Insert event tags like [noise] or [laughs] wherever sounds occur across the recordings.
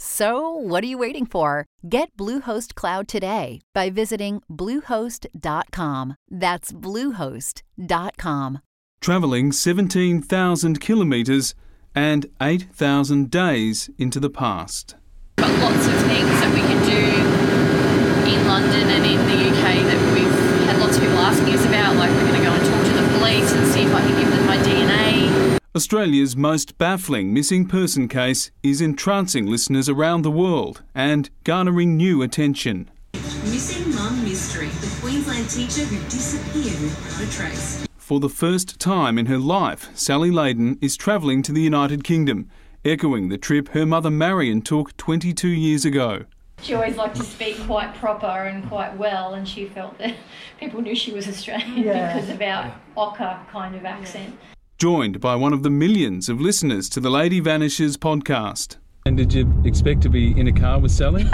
So, what are you waiting for? Get Bluehost Cloud today by visiting Bluehost.com. That's Bluehost.com. Travelling 17,000 kilometres and 8,000 days into the past. Got lots of things that we can do in London and in the UK that we've had lots of people asking us about, like we're going to go and talk to the police and see if I can give them my DNA. Australia's most baffling missing person case is entrancing listeners around the world and garnering new attention. Missing Mum Mystery, the Queensland teacher who disappeared without a trace. For the first time in her life, Sally Leydon is travelling to the United Kingdom, echoing the trip her mother Marion took 22 years ago. She always liked to speak quite proper and quite well, and she felt that [laughs] people knew she was Australian Yeah. because of our ochre kind of accent. Joined by one of the millions of listeners to the Lady Vanishes podcast. And did you expect to be in a car with Sally?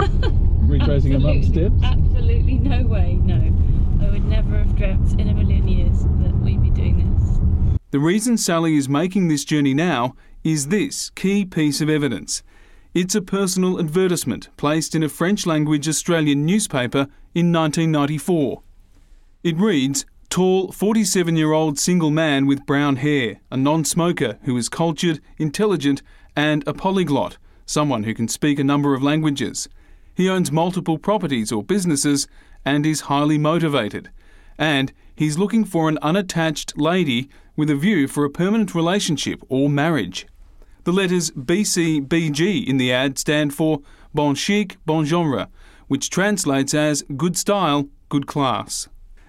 Retracing them up steps? Absolutely no way, no. I would never have dreamt in a million years that we'd be doing this. The reason Sally is making this journey now is this key piece of evidence. It's a personal advertisement placed in a French language Australian newspaper in 1994. It reads Tall, 47 year old single man with brown hair, a non smoker who is cultured, intelligent, and a polyglot, someone who can speak a number of languages. He owns multiple properties or businesses and is highly motivated. And he's looking for an unattached lady with a view for a permanent relationship or marriage. The letters BCBG in the ad stand for Bon Chic, Bon Genre, which translates as good style, good class.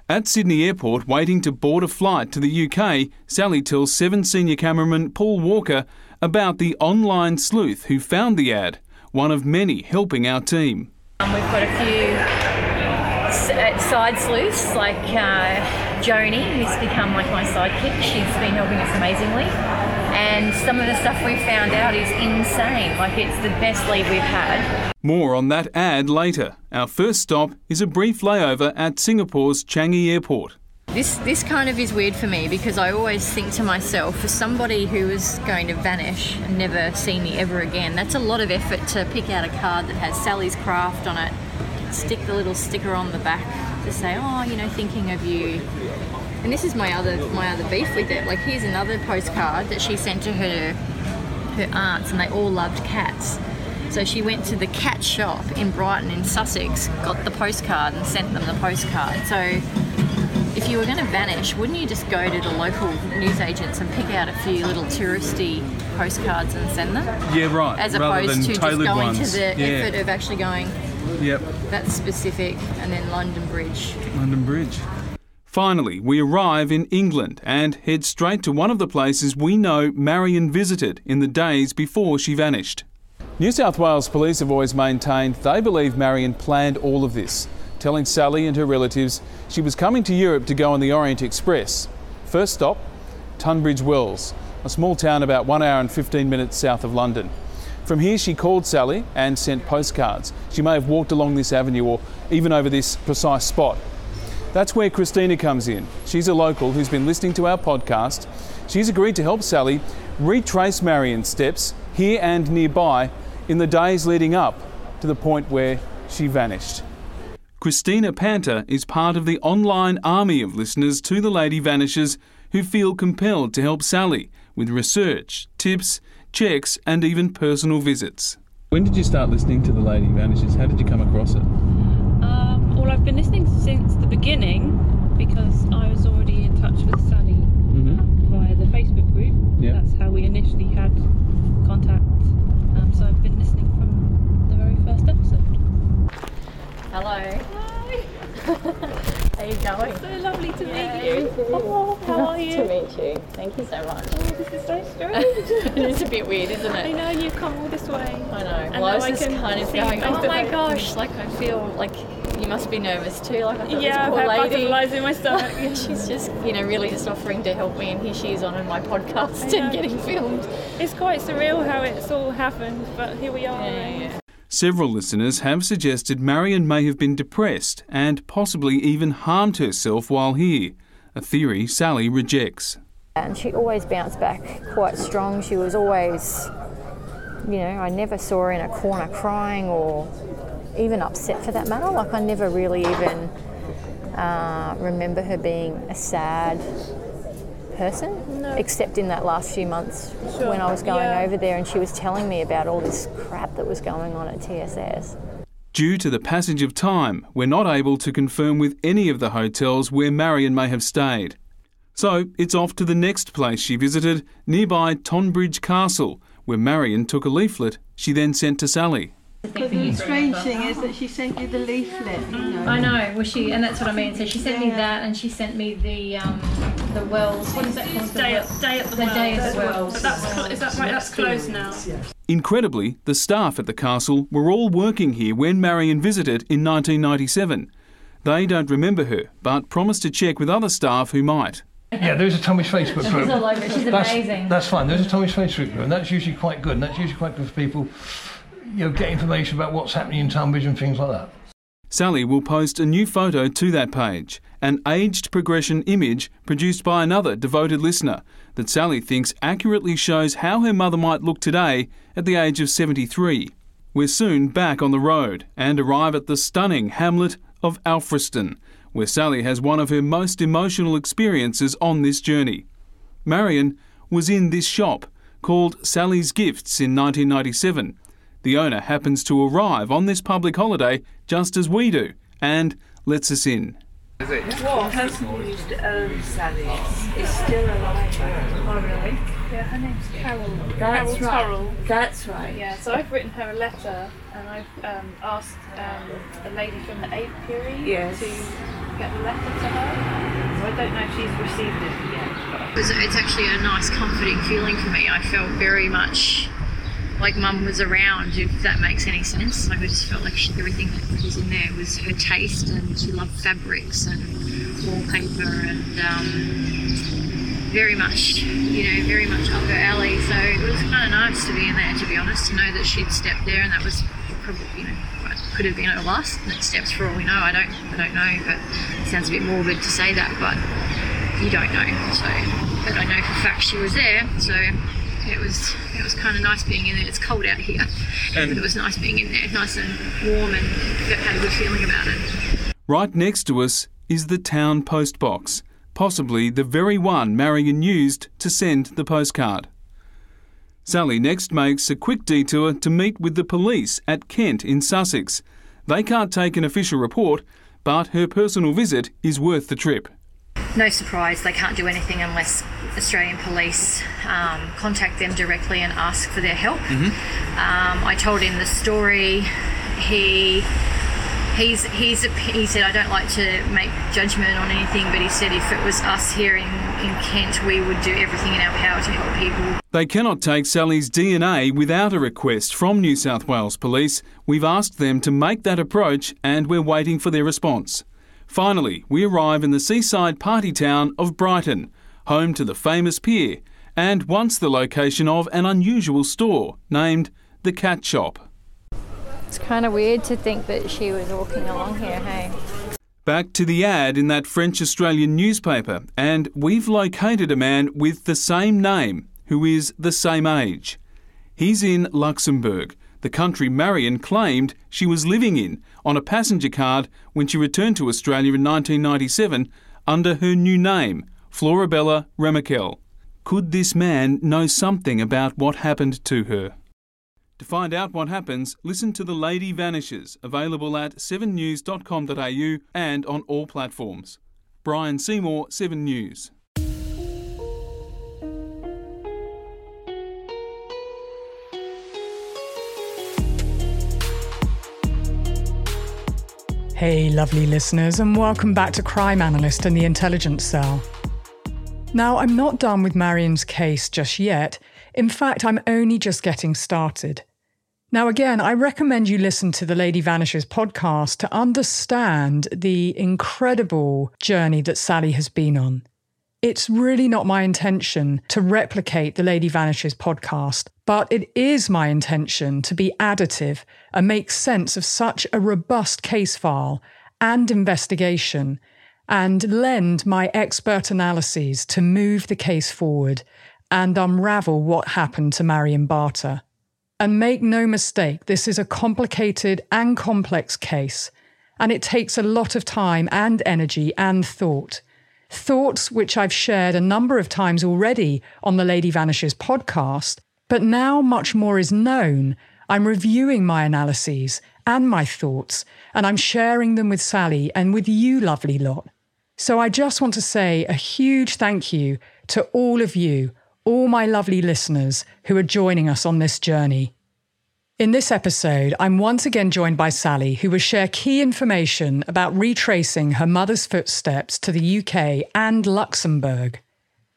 At Sydney Airport, waiting to board a flight to the UK, Sally tells Seven senior cameraman Paul Walker about the online sleuth who found the ad, one of many helping our team. Um, we've got a few uh, side sleuths like uh, Joni, who's become like my sidekick. She's been helping us amazingly. And some of the stuff we've found out is insane. Like, it's the best lead we've had. More on that ad later. Our first stop is a brief layover at Singapore's Changi Airport. This this kind of is weird for me because I always think to myself, for somebody who is going to vanish and never see me ever again, that's a lot of effort to pick out a card that has Sally's craft on it, stick the little sticker on the back to say, oh, you know, thinking of you. And this is my other my other beef with it. Like here's another postcard that she sent to her her aunts, and they all loved cats. So she went to the cat shop in Brighton in Sussex, got the postcard, and sent them the postcard. So if you were going to vanish, wouldn't you just go to the local newsagents and pick out a few little touristy postcards and send them? Yeah, right. As opposed to just going ones. to the yeah. effort of actually going, Yep, that's specific, and then London Bridge. London Bridge. Finally, we arrive in England and head straight to one of the places we know Marion visited in the days before she vanished. New South Wales police have always maintained they believe Marion planned all of this, telling Sally and her relatives she was coming to Europe to go on the Orient Express. First stop, Tunbridge Wells, a small town about one hour and 15 minutes south of London. From here, she called Sally and sent postcards. She may have walked along this avenue or even over this precise spot. That's where Christina comes in. She's a local who's been listening to our podcast. She's agreed to help Sally retrace Marion's steps here and nearby in the days leading up to the point where she vanished. Christina Panther is part of the online army of listeners to The Lady Vanishes who feel compelled to help Sally with research, tips, checks, and even personal visits. When did you start listening to The Lady Vanishes? How did you come across it? Well, I've been listening since the beginning because I was already in touch with Sally Mm-hmm. via the Facebook group. Yeah. That's how we initially had contact. Um, so I've been listening from the very first episode. Hello. Hi. [laughs] how are you going? So lovely to Yeah, meet you. you too. Oh, how are you? to meet you. Thank you so much. Oh, this is so strange. [laughs] it is a bit weird, isn't it? I know you've come all this way. I know. And well, I now was I just kind of going, oh my gosh, like I feel like you must be nervous too. Like I thought Yeah, I've this had poor lady. butterflies in my [laughs] stomach. [laughs] She's just, you know, really just offering to help me, and here she is on my podcast and getting filmed. It's quite surreal how it's all happened, but here we are. and- Several listeners have suggested Marion may have been depressed and possibly even harmed herself while here, a theory Sally rejects. And she always bounced back quite strong. She was always, you know, I never saw her in a corner crying or even upset for that matter. Like, I never really even uh, remember her being a sad person, except in that last few months Sure, when I was going yeah. over there and she was telling me about all this crap that was going on at TSS. Due to the passage of time, we're not able to confirm with any of the hotels where Marion may have stayed. So it's off to the next place she visited, nearby Tonbridge Castle, where Marion took a leaflet she then sent to Sally. The strange thing is that she sent you the leaflet, you know. I know. Well, she and that's what I mean. So she sent me that, and she sent me the um, the wells. What is that called? Day the, at, day at the, the day at Wells. the wells. But that's cl- is that right? That's closed now. Incredibly, the staff at the castle were all working here when Marion visited in 1997. They don't remember her, but promised to check with other staff who might. Yeah, there is a Tommy's Facebook She's group. all over it. She's that's, amazing. That's fine. There's a Tommy's Facebook group, and that's usually quite good. And that's usually quite good for people, you know, get information about what's happening in Tunbridge and things like that. Sally will post a new photo to that page, an aged progression image produced by another devoted listener that Sally thinks accurately shows how her mother might look today at the age of 73. We're soon back on the road and arrive at the stunning hamlet of Alfriston, where Sally has one of her most emotional experiences on this journey. Marion was in this shop called Sally's Gifts in 1997. The owner happens to arrive on this public holiday just as we do and lets us in. What person used own Sally is still alive. Oh really? Yeah, her name's Carol. That's Carol right. Turrell. That's right. Yeah, so I've written her a letter and I've um, asked um, a lady from the apiary Yes. to get the letter to her. So I don't know if she's received it yet. But it's actually a nice, comforting feeling for me. I felt very much like Mum was around, if that makes any sense. Like I just felt like she, everything that was in there was her taste, and she loved fabrics and wallpaper, and um, very much, you know, very much up her alley. So it was kind of nice to be in there, to be honest, to know that she'd stepped there, and that was probably, you know, could have been her last steps for all we know. I don't, I don't know, but it sounds a bit morbid to say that, but you don't know. So, but I know for a fact she was there. So it was it was kind of nice being in there. It's cold out here, And- but it was nice being in there, nice and warm, and had a good feeling about it. Right next to us is the town post box, possibly the very one Marion used to send the postcard. Sally next makes a quick detour to meet with the police at Kent in Sussex. They can't take an official report, but her personal visit is worth the trip. No surprise, they can't do anything unless Australian police um, contact them directly and ask for their help. Um, I told him the story. He he's he's he said I don't like to make judgment on anything, but he said if it was us here in, in Kent, we would do everything in our power to help people. They cannot take Sally's DNA without a request from New South Wales Police. We've asked them to make that approach and we're waiting for their response. Finally, we arrive in the seaside party town of Brighton, home to the famous pier, and once the location of an unusual store named the Cat Shop. It's kind of weird to think that she was walking along here, hey? Back to the ad in that French Australian newspaper, and we've located a man with the same name who is the same age. He's in Luxembourg, the country Marion claimed she was living in on a passenger card when she returned to Australia in 1997 under her new name, Florabella Remakel. Could this man know something about what happened to her? To find out what happens, listen to The Lady Vanishes, available at 7news.com.au and on all platforms. Brian Seymour, 7 News. Hey, lovely listeners, and welcome back to Crime Analyst and the Intelligence Cell. Now, I'm not done with Marion's case just yet. In fact, I'm only just getting started. Now, again, I recommend you listen to the Lady Vanishes podcast to understand the incredible journey that Sally has been on. It's really not my intention to replicate the Lady Vanishes podcast, but it is my intention to be additive and make sense of such a robust case file and investigation and lend my expert analyses to move the case forward and unravel what happened to Marion Barter. And make no mistake, this is a complicated and complex case, and it takes a lot of time and energy and thought. Thoughts which I've shared a number of times already on the Lady Vanishes podcast, but now much more is known. I'm reviewing my analyses and my thoughts, and I'm sharing them with Sally and with you, lovely lot. So I just want to say a huge thank you to all of you, all my lovely listeners who are joining us on this journey. In this episode, I'm once again joined by Sally, who will share key information about retracing her mother's footsteps to the UK and Luxembourg.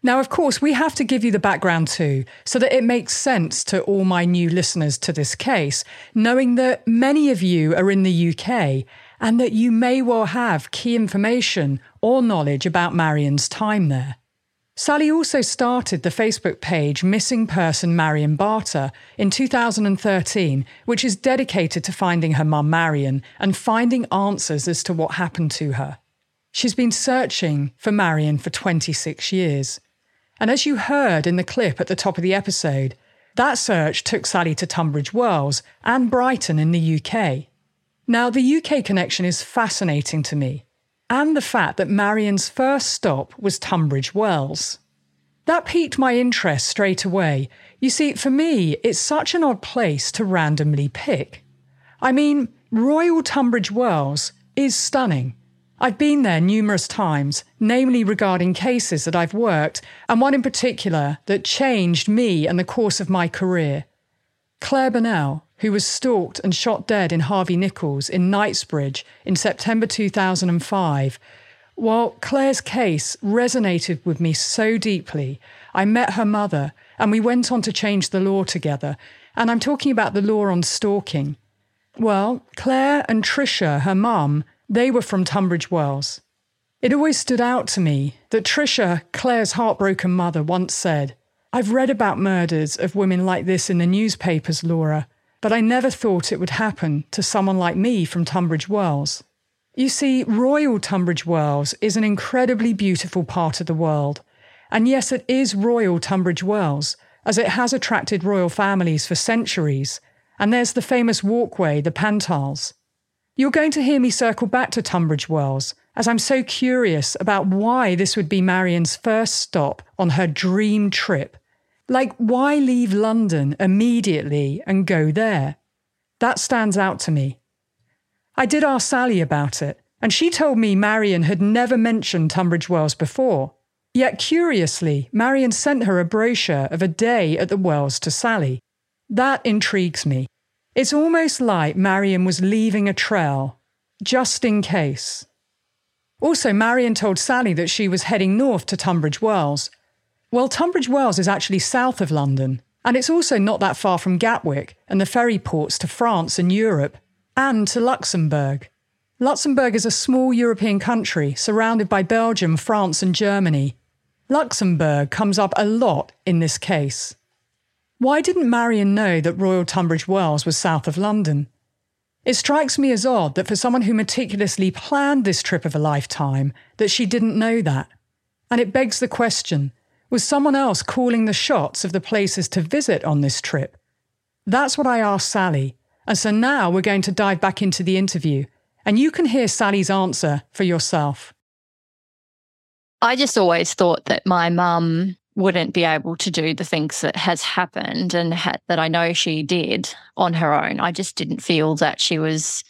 Now, of course, we have to give you the background too, so that it makes sense to all my new listeners to this case, knowing that many of you are in the UK and that you may well have key information or knowledge about Marion's time there. Sally also started the Facebook page Missing Person Marion Barter in 2013, which is dedicated to finding her mum Marion and finding answers as to what happened to her. She's been searching for Marion for 26 years. And as you heard in the clip at the top of the episode, that search took Sally to Tunbridge Wells and Brighton in the UK. Now, the UK connection is fascinating to me and the fact that Marion's first stop was Tunbridge Wells. That piqued my interest straight away. You see, for me, it's such an odd place to randomly pick. I mean, Royal Tunbridge Wells is stunning. I've been there numerous times, namely regarding cases that I've worked, and one in particular that changed me and the course of my career. Clare Bernal, who was stalked and shot dead in Harvey Nichols in Knightsbridge in September 2005. While Clare's case resonated with me so deeply, I met her mother and we went on to change the law together. And I'm talking about the law on stalking. Well, Clare and Tricia, her mum, they were from Tunbridge Wells. It always stood out to me that Tricia, Clare's heartbroken mother, once said, I've read about murders of women like this in the newspapers, Laura, but I never thought it would happen to someone like me from Tunbridge Wells. You see, Royal Tunbridge Wells is an incredibly beautiful part of the world. And yes, it is Royal Tunbridge Wells, as it has attracted royal families for centuries. And there's the famous walkway, the Pantiles. You're going to hear me circle back to Tunbridge Wells, as I'm so curious about why this would be Marion's first stop on her dream trip like, why leave London immediately and go there? That stands out to me. I did ask Sally about it, and she told me Marion had never mentioned Tunbridge Wells before. Yet curiously, Marion sent her a brochure of a day at the Wells to Sally. That intrigues me. It's almost like Marion was leaving a trail, just in case. Also, Marion told Sally that she was heading north to Tunbridge Wells. Well, Tunbridge Wells is actually south of London, and it's also not that far from Gatwick and the ferry ports to France and Europe, and to Luxembourg. Luxembourg is a small European country surrounded by Belgium, France, and Germany. Luxembourg comes up a lot in this case. Why didn't Marion know that Royal Tunbridge Wells was south of London? It strikes me as odd that for someone who meticulously planned this trip of a lifetime, that she didn't know that. And it begs the question was someone else calling the shots of the places to visit on this trip? That's what I asked Sally. And so now we're going to dive back into the interview, and you can hear Sally's answer for yourself. I just always thought that my mum wouldn't be able to do the things that has happened and ha- that I know she did on her own. I just didn't feel that she was.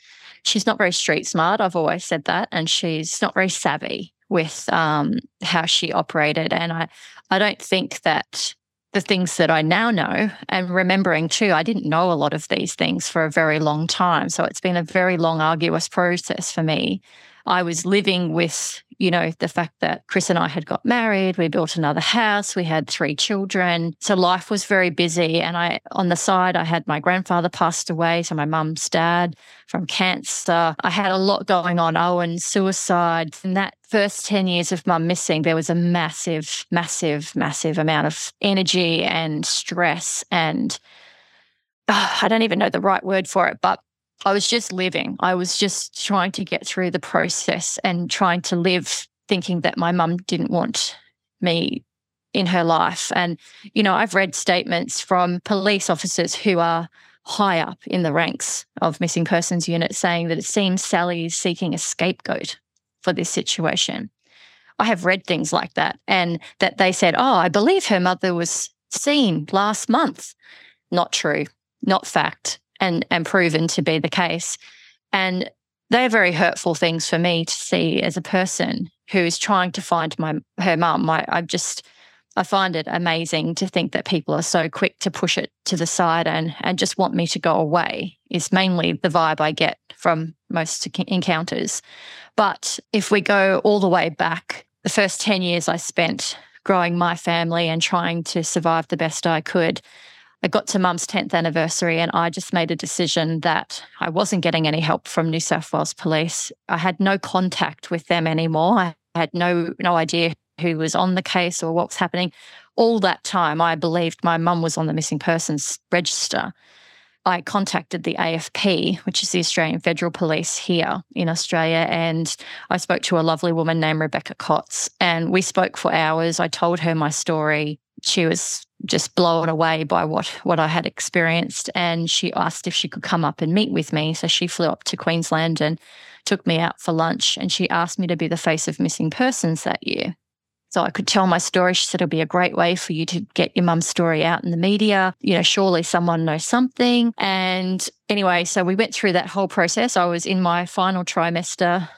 She's not very street smart. I've always said that, and she's not very savvy with um, how she operated. And I, I don't think that the things that I now know, and remembering too, I didn't know a lot of these things for a very long time. So it's been a very long, arduous process for me. I was living with you know, the fact that Chris and I had got married, we built another house, we had three children. So life was very busy. And I, on the side, I had my grandfather passed away. So my mum's dad from cancer. I had a lot going on. Owen, suicide. In that first 10 years of mum missing, there was a massive, massive, massive amount of energy and stress and uh, [sighs] I don't even know the right word for it, but I was just living. I was just trying to get through the process and trying to live thinking that my mum didn't want me in her life. And, you know, I've read statements from police officers who are high up in the ranks of missing persons unit saying that it seems Sally is seeking a scapegoat for this situation. I have read things like that and that they said, oh, I believe her mother was seen last month. Not true, not fact and and proven to be the case. And they're very hurtful things for me to see as a person who is trying to find my her mum. I, I just I find it amazing to think that people are so quick to push it to the side and and just want me to go away. Is mainly the vibe I get from most encounters. But if we go all the way back, the first 10 years I spent growing my family and trying to survive the best I could, I got to mum's 10th anniversary and I just made a decision that I wasn't getting any help from New South Wales Police. I had no contact with them anymore. I had no no idea who was on the case or what was happening. All that time I believed my mum was on the missing persons register. I contacted the AFP, which is the Australian Federal Police here in Australia, and I spoke to a lovely woman named Rebecca Kotz. And we spoke for hours. I told her my story. She was just blown away by what what I had experienced and she asked if she could come up and meet with me. So she flew up to Queensland and took me out for lunch and she asked me to be the face of missing persons that year. So I could tell my story. She said it'll be a great way for you to get your mum's story out in the media. You know surely someone knows something. And anyway so we went through that whole process. I was in my final trimester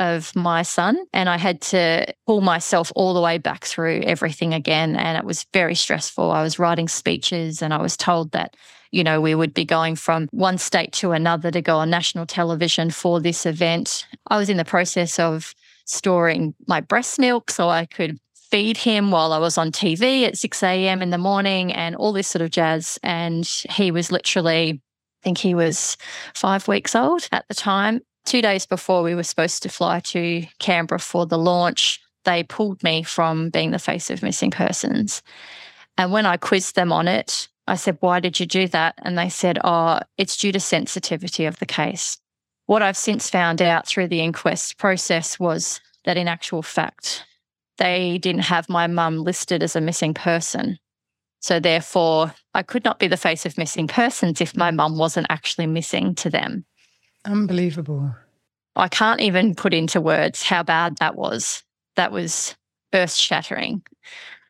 of my son. And I had to pull myself all the way back through everything again. And it was very stressful. I was writing speeches and I was told that, you know, we would be going from one state to another to go on national television for this event. I was in the process of storing my breast milk so I could feed him while I was on TV at 6 a.m. in the morning and all this sort of jazz. And he was literally, I think he was five weeks old at the time. Two days before we were supposed to fly to Canberra for the launch, they pulled me from being the face of missing persons. And when I quizzed them on it, I said, Why did you do that? And they said, Oh, it's due to sensitivity of the case. What I've since found out through the inquest process was that in actual fact, they didn't have my mum listed as a missing person. So therefore, I could not be the face of missing persons if my mum wasn't actually missing to them. Unbelievable. I can't even put into words how bad that was. That was earth shattering.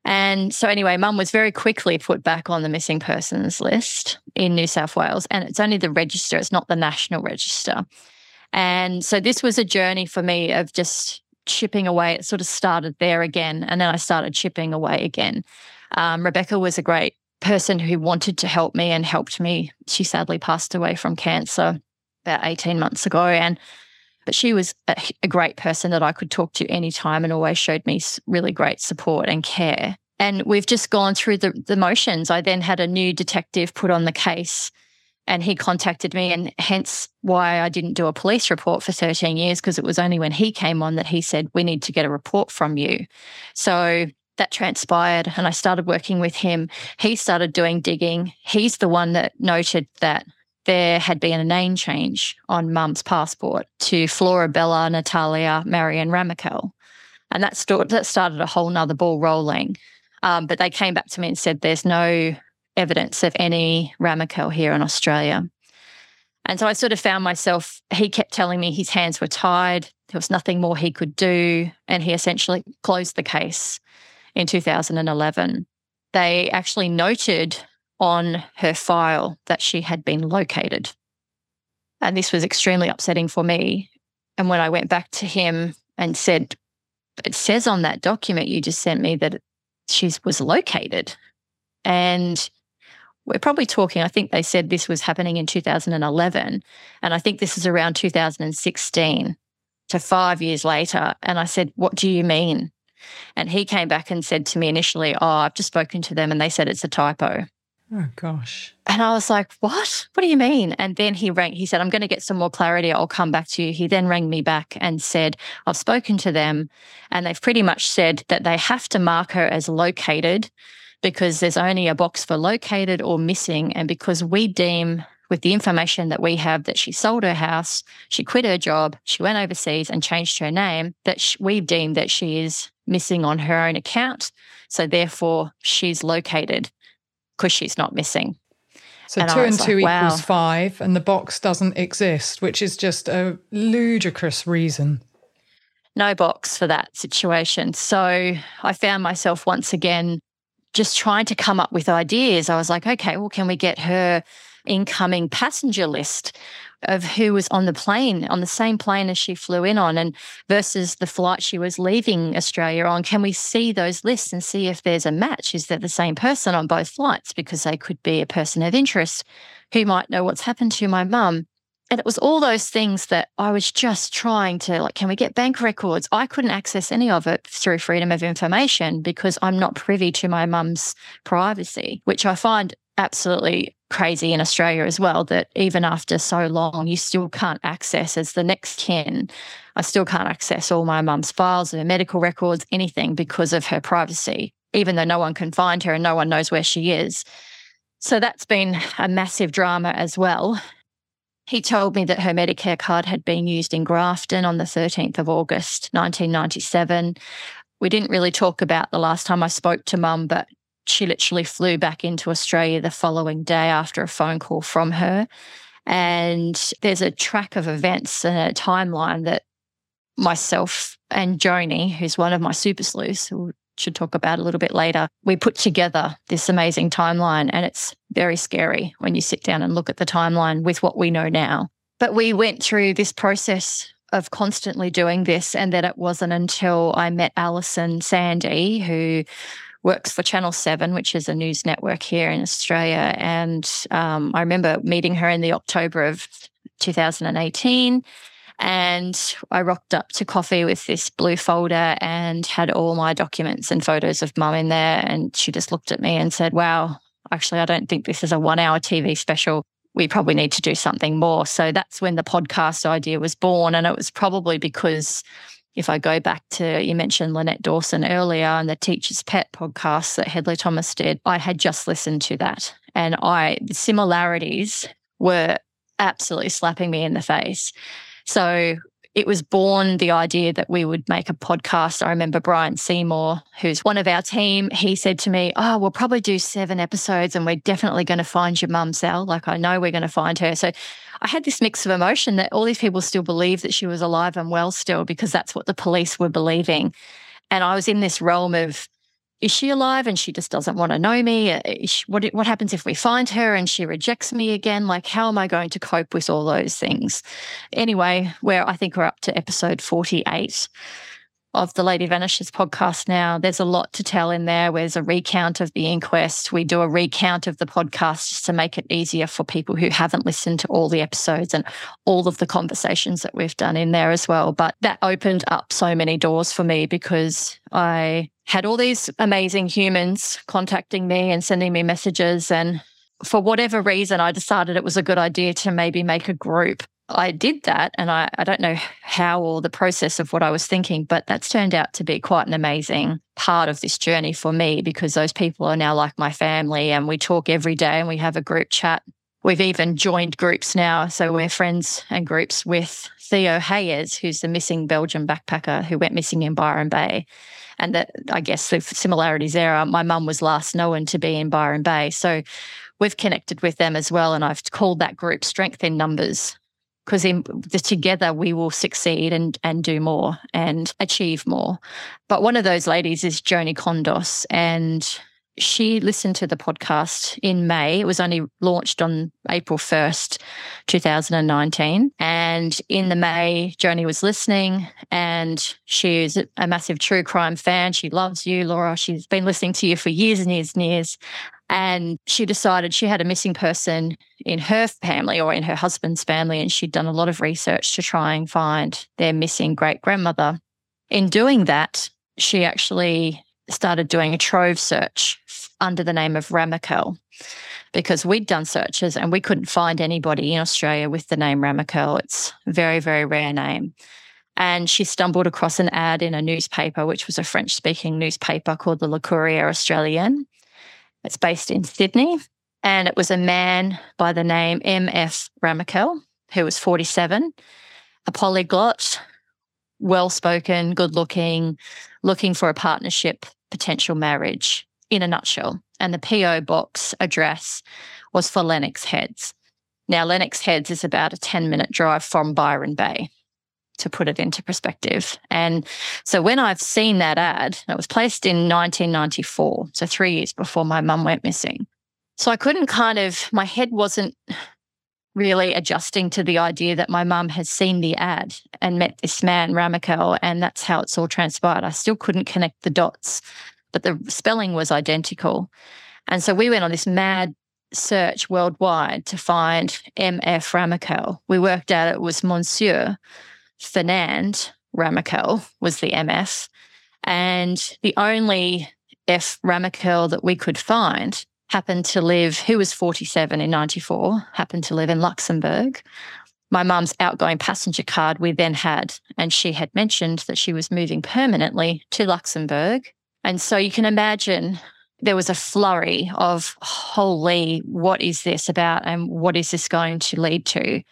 And so, anyway, mum was very quickly put back on the missing persons list in New South Wales. And it's only the register, it's not the national register. And so, this was a journey for me of just chipping away. It sort of started there again. And then I started chipping away again. Um, Rebecca was a great person who wanted to help me and helped me. She sadly passed away from cancer about 18 months ago. And But she was a, a great person that I could talk to anytime and always showed me really great support and care. And we've just gone through the, the motions. I then had a new detective put on the case and he contacted me, and hence why I didn't do a police report for 13 years because it was only when he came on that he said, We need to get a report from you. So that transpired, and I started working with him. He started doing digging. He's the one that noted that there had been a name change on mum's passport to Florabella Natalia Marion Remakel. And that, st- that started a whole nother ball rolling. Um, but they came back to me and said, There's no evidence of any Remakel here in Australia. And so I sort of found myself, he kept telling me his hands were tied, there was nothing more he could do. And he essentially closed the case in 2011. They actually noted on her file that she had been located. And this was extremely upsetting for me. And when I went back to him and said, It says on that document you just sent me that she was located. And we're probably talking, I think they said this was happening in 2011. And I think this is around 2016 to five years later. And I said, What do you mean? And he came back and said to me initially, Oh, I've just spoken to them and they said it's a typo. Oh, gosh. And I was like, What? What do you mean? And then he rang, he said, I'm going to get some more clarity. I'll come back to you. He then rang me back and said, I've spoken to them and they've pretty much said that they have to mark her as located because there's only a box for located or missing. And because we deem with the information that we have that she sold her house, she quit her job, she went overseas and changed her name, that we deem that she is missing on her own account. So therefore, she's located because she's not missing. So and two and two like, equals wow. five, and the box doesn't exist, which is just a ludicrous reason. No box for that situation. So I found myself once again just trying to come up with ideas. I was like, okay, well, can we get her incoming passenger list of who was on the plane, on the same plane as she flew in on, and versus the flight she was leaving Australia on? Can we see those lists and see if there's a match? Is that the same person on both flights? Because they could be a person of interest who might know what's happened to my mum and it was all those things that I was just trying to like, can we get bank records? I couldn't access any of it through freedom of information because I'm not privy to my mum's privacy, which I find absolutely crazy in Australia as well. That even after so long, you still can't access as the next kin. I still can't access all my mum's files, her medical records, anything because of her privacy, even though no one can find her and no one knows where she is. So that's been a massive drama as well. He told me that her Medicare card had been used in Grafton on the 13th of August, 1997. We didn't really talk about the last time I spoke to mum, but she literally flew back into Australia the following day after a phone call from her. And there's a track of events and a timeline that myself and Joni, who's one of my super sleuths, who should talk about a little bit later. We put together this amazing timeline, and it's very scary when you sit down and look at the timeline with what we know now. But we went through this process of constantly doing this, and then it wasn't until I met Alison Sandy, who works for Channel 7, which is a news network here in Australia. And um, I remember meeting her in the October of 2018 and I rocked up to coffee with this blue folder and had all my documents and photos of mum in there. And she just looked at me and said, Wow, actually, I don't think this is a one hour TV special. We probably need to do something more. So that's when the podcast idea was born. And it was probably because if I go back to, you mentioned Lynette Dawson earlier and the Teacher's Pet podcast that Hedley Thomas did, I had just listened to that. And I, the similarities were absolutely slapping me in the face. So it was born the idea that we would make a podcast. I remember Brian Seymour, who's one of our team, he said to me, Oh, we'll probably do seven episodes and we're definitely going to find your mum, Sal. Like, I know we're going to find her. So I had this mix of emotion that all these people still believe that she was alive and well still because that's what the police were believing. And I was in this realm of, is she alive and she just doesn't want to know me? Uh, she, what, what happens if we find her and she rejects me again? Like, how am I going to cope with all those things? Anyway, where I think we're up to episode 48. of the Lady Vanishes podcast now. There's a lot to tell in there. There's a recount of the inquest. We do a recount of the podcast just to make it easier for people who haven't listened to all the episodes and all of the conversations that we've done in there as well. But that opened up so many doors for me because I had all these amazing humans contacting me and sending me messages. And for whatever reason, I decided it was a good idea to maybe make a group I did that, and I, I don't know how or the process of what I was thinking, but that's turned out to be quite an amazing part of this journey for me because those people are now like my family, and we talk every day and we have a group chat. We've even joined groups now, so we're friends and groups with Theo Hayez, who's the missing Belgian backpacker who went missing in Byron Bay. And that I guess the similarities there are my mum was last known to be in Byron Bay. So we've connected with them as well. And I've called that group Strength in Numbers because together we will succeed and and do more and achieve more. But one of those ladies is Joni Kondos, and she listened to the podcast in May. It was only launched on April 1st, 2019. And in the May, Joni was listening and she's a massive true crime fan. She loves you, Laura. She's been listening to you for years and years and years. And she decided she had a missing person in her family or in her husband's family. And she'd done a lot of research to try and find their missing great grandmother. In doing that, she actually started doing a trove search under the name of Remakel because we'd done searches and we couldn't find anybody in Australia with the name Remakel. It's a very, very rare name. And she stumbled across an ad in a newspaper, which was a French speaking newspaper called the Le Courrier Australien. It's based in Sydney. And it was a man by the name M.F. Remakel, who was 47, a polyglot, well spoken, good looking, looking for a partnership, potential marriage in a nutshell. And the PO box address was for Lennox Heads. Now, Lennox Heads is about a 10 minute drive from Byron Bay to put it into perspective. And so when I've seen that ad, it was placed in 1994, so three years before my mum went missing. So I couldn't kind of, my head wasn't really adjusting to the idea that my mum has seen the ad and met this man, Remakel, and that's how it's all transpired. I still couldn't connect the dots, but the spelling was identical. And so we went on this mad search worldwide to find M.F. Remakel. We worked out it was Monsieur Fernand Remakel was the MF. And the only F Remakel that we could find happened to live, who was 47 in 94, happened to live in Luxembourg. My mum's outgoing passenger card we then had, and she had mentioned that she was moving permanently to Luxembourg. And so you can imagine there was a flurry of, holy, what is this about? And what is this going to lead to?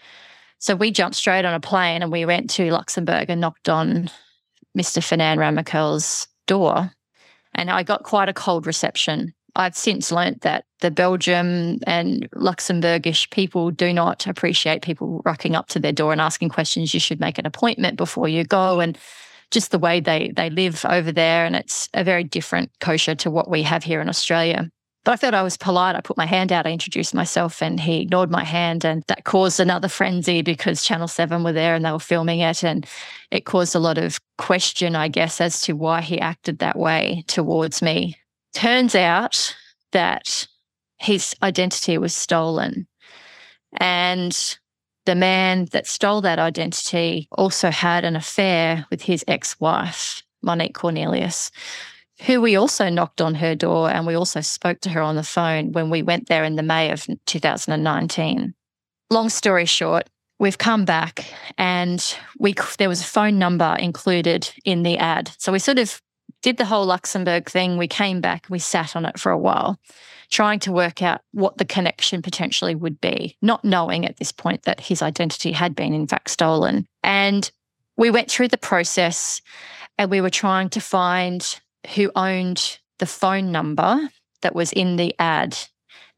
So we jumped straight on a plane and we went to Luxembourg and knocked on Mr. Fernand Remakel's door. And I got quite a cold reception. I've since learnt that the Belgium and Luxembourgish people do not appreciate people rocking up to their door and asking questions. You should make an appointment before you go. And just the way they they live over there. And it's a very different kosher to what we have here in Australia. But I felt I was polite. I put my hand out, I introduced myself, and he ignored my hand. And that caused another frenzy because Channel 7 were there and they were filming it. And it caused a lot of question, I guess, as to why he acted that way towards me. Turns out that his identity was stolen. And the man that stole that identity also had an affair with his ex wife, Monique Cornelius, who we also knocked on her door and we also spoke to her on the phone when we went there in the May of 2019. Long story short, we've come back and we there was a phone number included in the ad. So we sort of did the whole Luxembourg thing. We came back, we sat on it for a while, trying to work out what the connection potentially would be, not knowing at this point that his identity had been in fact stolen. And we went through the process and we were trying to find who owned the phone number that was in the ad.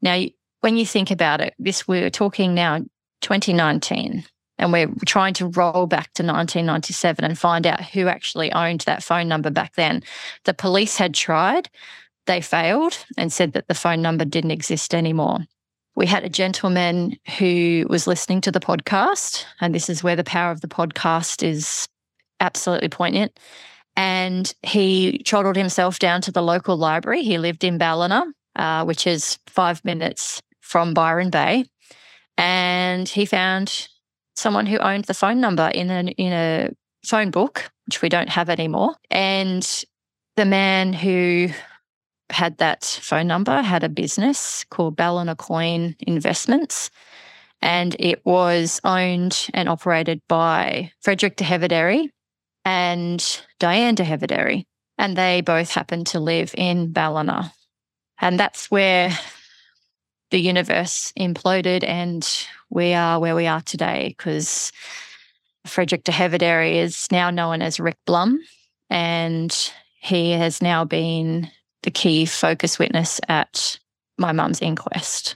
Now, when you think about it, this we're talking now 2019, and we're trying to roll back to 1997 and find out who actually owned that phone number back then. The police had tried, they failed and said that the phone number didn't exist anymore. We had a gentleman who was listening to the podcast, and this is where the power of the podcast is absolutely poignant. And he trottled himself down to the local library. He lived in Ballina, uh, which is five minutes from Byron Bay. And he found someone who owned the phone number in a, in a phone book, which we don't have anymore. And the man who had that phone number had a business called Ballina Coin Investments. And it was owned and operated by Frederick de Hevedary and Diane de Hevedary. And they both happened to live in Ballina. And that's where the universe imploded and we are where we are today because Frederick de Hevedary is now known as Rick Blum and he has now been the key focus witness at my mum's inquest.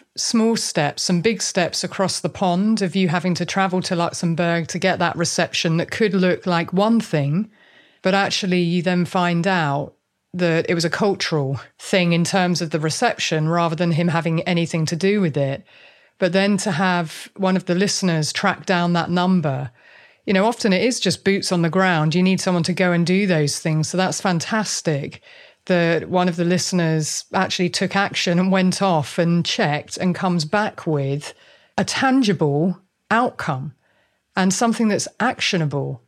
small steps and big steps across the pond, of you having to travel to Luxembourg to get that reception that could look like one thing, but actually you then find out that it was a cultural thing in terms of the reception rather than him having anything to do with it. But then to have one of the listeners track down that number, you know, often it is just boots on the ground. You need someone to go and do those things. So that's fantastic that one of the listeners actually took action and went off and checked and comes back with a tangible outcome and something that's actionable.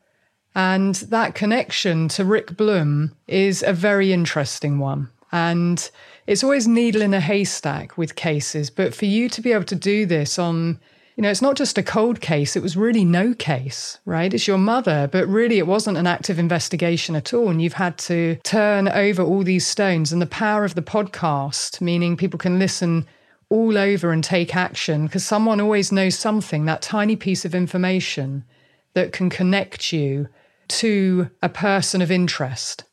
And that connection to Rick Blum is a very interesting one. And it's always needle in a haystack with cases, but for you to be able to do this on, you know, it's not just a cold case, it was really no case, right? It's your mother, but really it wasn't an active investigation at all. And you've had to turn over all these stones. And the power of the podcast, meaning people can listen all over and take action because someone always knows something, that tiny piece of information that can connect you to a person of interest.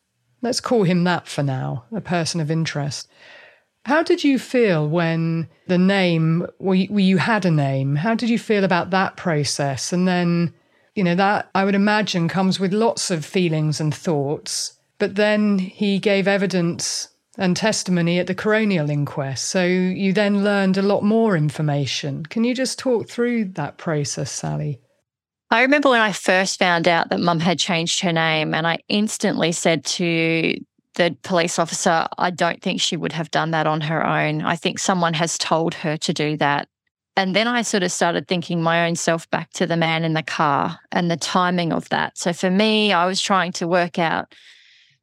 Let's call him that for now, a person of interest. How did you feel when the name, well, you had a name? How did you feel about that process? And then, you know, that I would imagine comes with lots of feelings and thoughts. But then he gave evidence and testimony at the coronial inquest. So you then learned a lot more information. Can you just talk through that process, Sally? I remember when I first found out that mum had changed her name, and I instantly said to the police officer, I don't think she would have done that on her own. I think someone has told her to do that. And then I sort of started thinking my own self back to the man in the car and the timing of that. So for me, I was trying to work out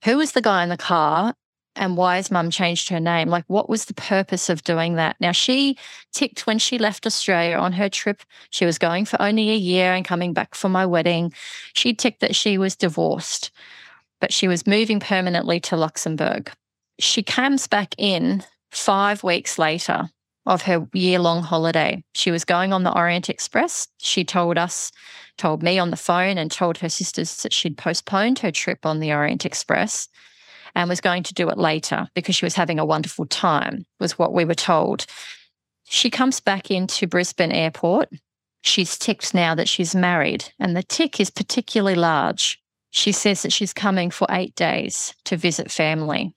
who was the guy in the car and why has mum changed her name? Like, what was the purpose of doing that? Now, she ticked when she left Australia on her trip. She was going for only a year and coming back for my wedding. She ticked that she was divorced, but she was moving permanently to Luxembourg. She comes back in five weeks later of her year long holiday. She was going on the Orient Express. She told us, told me on the phone, and told her sisters that she'd postponed her trip on the Orient Express and was going to do it later because she was having a wonderful time, was what we were told. She comes back into Brisbane Airport. She's ticked now that she's married, and the tick is particularly large. She says that she's coming for eight days to visit family.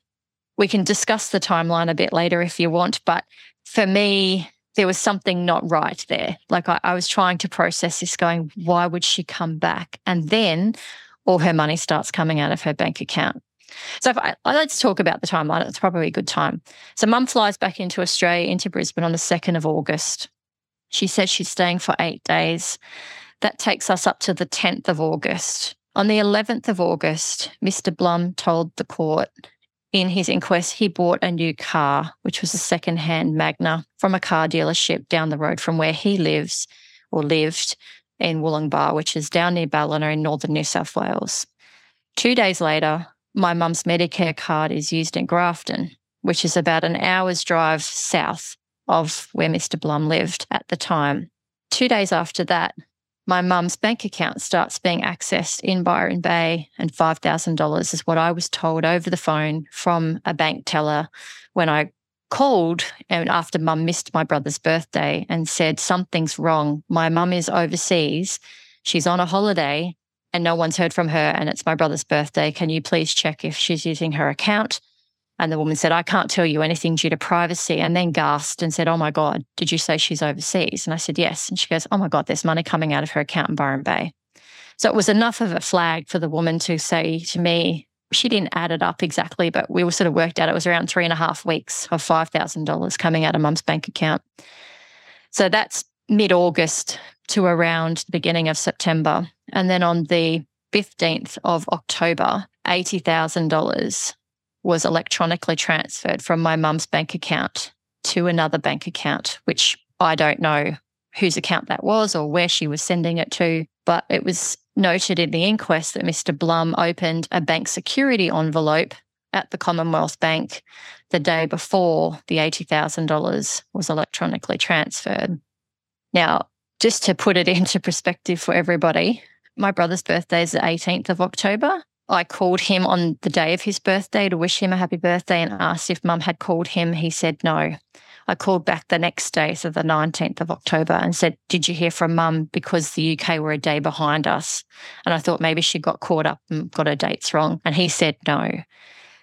We can discuss the timeline a bit later if you want, but for me, there was something not right there. Like I, I was trying to process this, going, why would she come back? And then all her money starts coming out of her bank account. So I, let's talk about the timeline. It's probably a good time. So mum flies back into Australia, into Brisbane on the 2nd of August. She says she's staying for eight days. That takes us up to the 10th of August. On the 11th of August, Mr. Blum told the court in his inquest, he bought a new car, which was a second-hand Magna from a car dealership down the road from where he lives or lived in Wollongbar, which is down near Ballina in northern New South Wales. Two days later, my mum's Medicare card is used in Grafton, which is about an hour's drive south of where Mr. Blum lived at the time. Two days after that, my mum's bank account starts being accessed in Byron Bay, and $5,000 is what I was told over the phone from a bank teller when I called and after mum missed my brother's birthday and said, Something's wrong. My mum is overseas. She's on a holiday and no one's heard from her, and it's my brother's birthday. Can you please check if she's using her account? And the woman said, I can't tell you anything due to privacy. And then gasped and said, Oh my God, did you say she's overseas? And I said, Yes. And she goes, Oh my God, there's money coming out of her account in Byron Bay. So it was enough of a flag for the woman to say to me, she didn't add it up exactly, but we were sort of worked out it was around three and a half weeks of $5,000 coming out of mum's bank account. So that's mid August to around the beginning of September. And then on the 15th of October, $80,000 was electronically transferred from my mum's bank account to another bank account, which I don't know whose account that was or where she was sending it to. But it was noted in the inquest that Mr. Blum opened a bank security envelope at the Commonwealth Bank the day before the $80,000 was electronically transferred. Now, just to put it [laughs] into perspective for everybody, my brother's birthday is the 18th of October. I called him on the day of his birthday to wish him a happy birthday and asked if mum had called him. He said no. I called back the next day, so the 19th of October, and said, Did you hear from mum? Because the UK were a day behind us. And I thought maybe she got caught up and got her dates wrong. And he said no.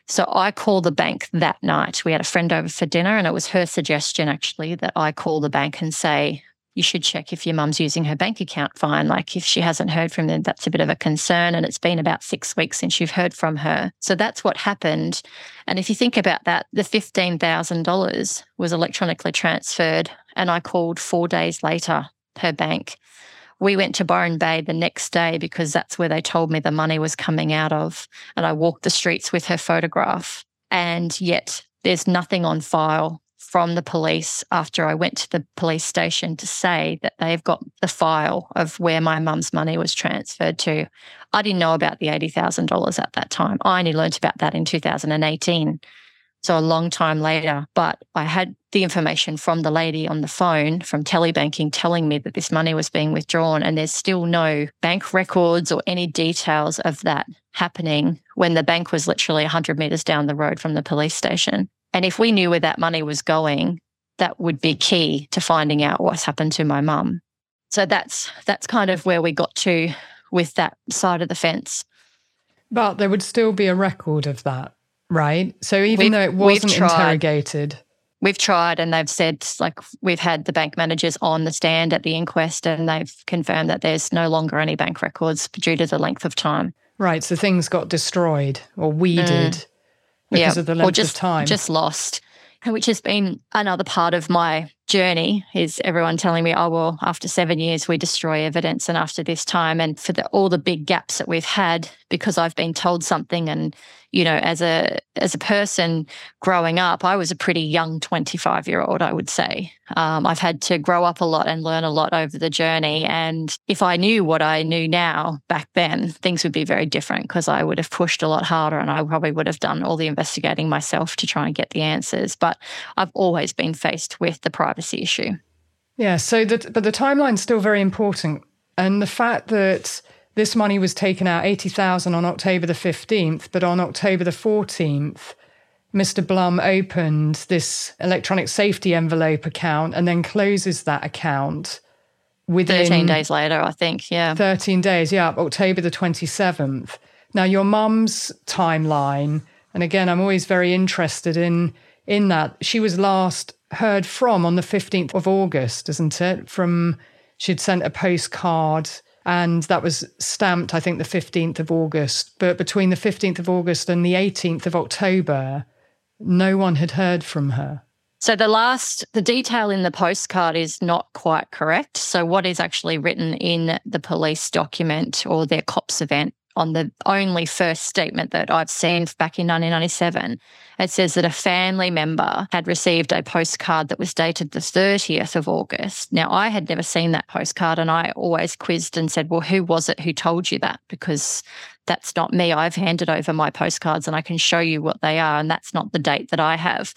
So I called the bank that night. We had a friend over for dinner, and it was her suggestion actually that I call the bank and say, you should check if your mum's using her bank account fine. Like if she hasn't heard from them, that's a bit of a concern. And it's been about six weeks since you've heard from her. So that's what happened. And if you think about that, the $15,000 was electronically transferred. And I called four days later her bank. We went to Byron Bay the next day because that's where they told me the money was coming out of. And I walked the streets with her photograph. And yet there's nothing on file from the police after I went to the police station to say that they've got the file of where my mum's money was transferred to. I didn't know about the $80,000 at that time. I only learnt about that in 2018. So a long time later, but I had the information from the lady on the phone from telebanking telling me that this money was being withdrawn and there's still no bank records or any details of that happening when the bank was literally 100 meters down the road from the police station. And if we knew where that money was going, that would be key to finding out what's happened to my mum. So that's that's kind of where we got to with that side of the fence. But there would still be a record of that, right? So even we've, though it wasn't interrogated. We've tried and they've said like we've had the bank managers on the stand at the inquest and they've confirmed that there's no longer any bank records due to the length of time. Right. So things got destroyed or weeded. Mm because yeah. of the length or just, of time. Just lost, which has been another part of my journey is everyone telling me, oh, well, after seven years, we destroy evidence. And after this time, and for the, all the big gaps that we've had, because I've been told something and you know, as a as a person growing up, I was a pretty young 25 year old, I would say. Um, I've had to grow up a lot and learn a lot over the journey. And if I knew what I knew now back then, things would be very different because I would have pushed a lot harder and I probably would have done all the investigating myself to try and get the answers. But I've always been faced with the privacy issue. Yeah. So, that, but the timeline's still very important. And the fact that this money was taken out 80,000 on October the 15th, but on October the 14th, Mr. Blum opened this electronic safety envelope account and then closes that account within 13 days later, I think. Yeah. 13 days. Yeah. October the 27th. Now, your mum's timeline, and again, I'm always very interested in in that. She was last heard from on the 15th of August, isn't it? From she'd sent a postcard and that was stamped, I think, the 15th of August. But between the 15th of August and the 18th of October, no one had heard from her. So the last, the detail in the postcard is not quite correct. So what is actually written in the police document or their COPS event on the only first statement that I've seen back in 1997. It says that a family member had received a postcard that was dated the 30th of August. Now, I had never seen that postcard, and I always quizzed and said, Well, who was it who told you that? Because that's not me. I've handed over my postcards and I can show you what they are, and that's not the date that I have.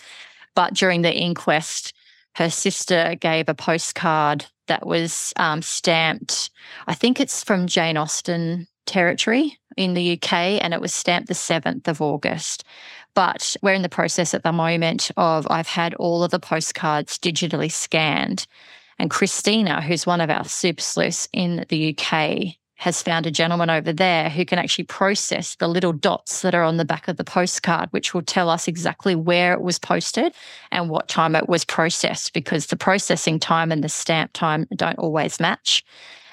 But during the inquest, her sister gave a postcard that was um, stamped, I think it's from Jane Austen territory in the UK, and it was stamped the 7th of August. But we're in the process at the moment of I've had all of the postcards digitally scanned. And Christina, who's one of our super sleuths in the UK, has found a gentleman over there who can actually process the little dots that are on the back of the postcard, which will tell us exactly where it was posted and what time it was processed, because the processing time and the stamp time don't always match.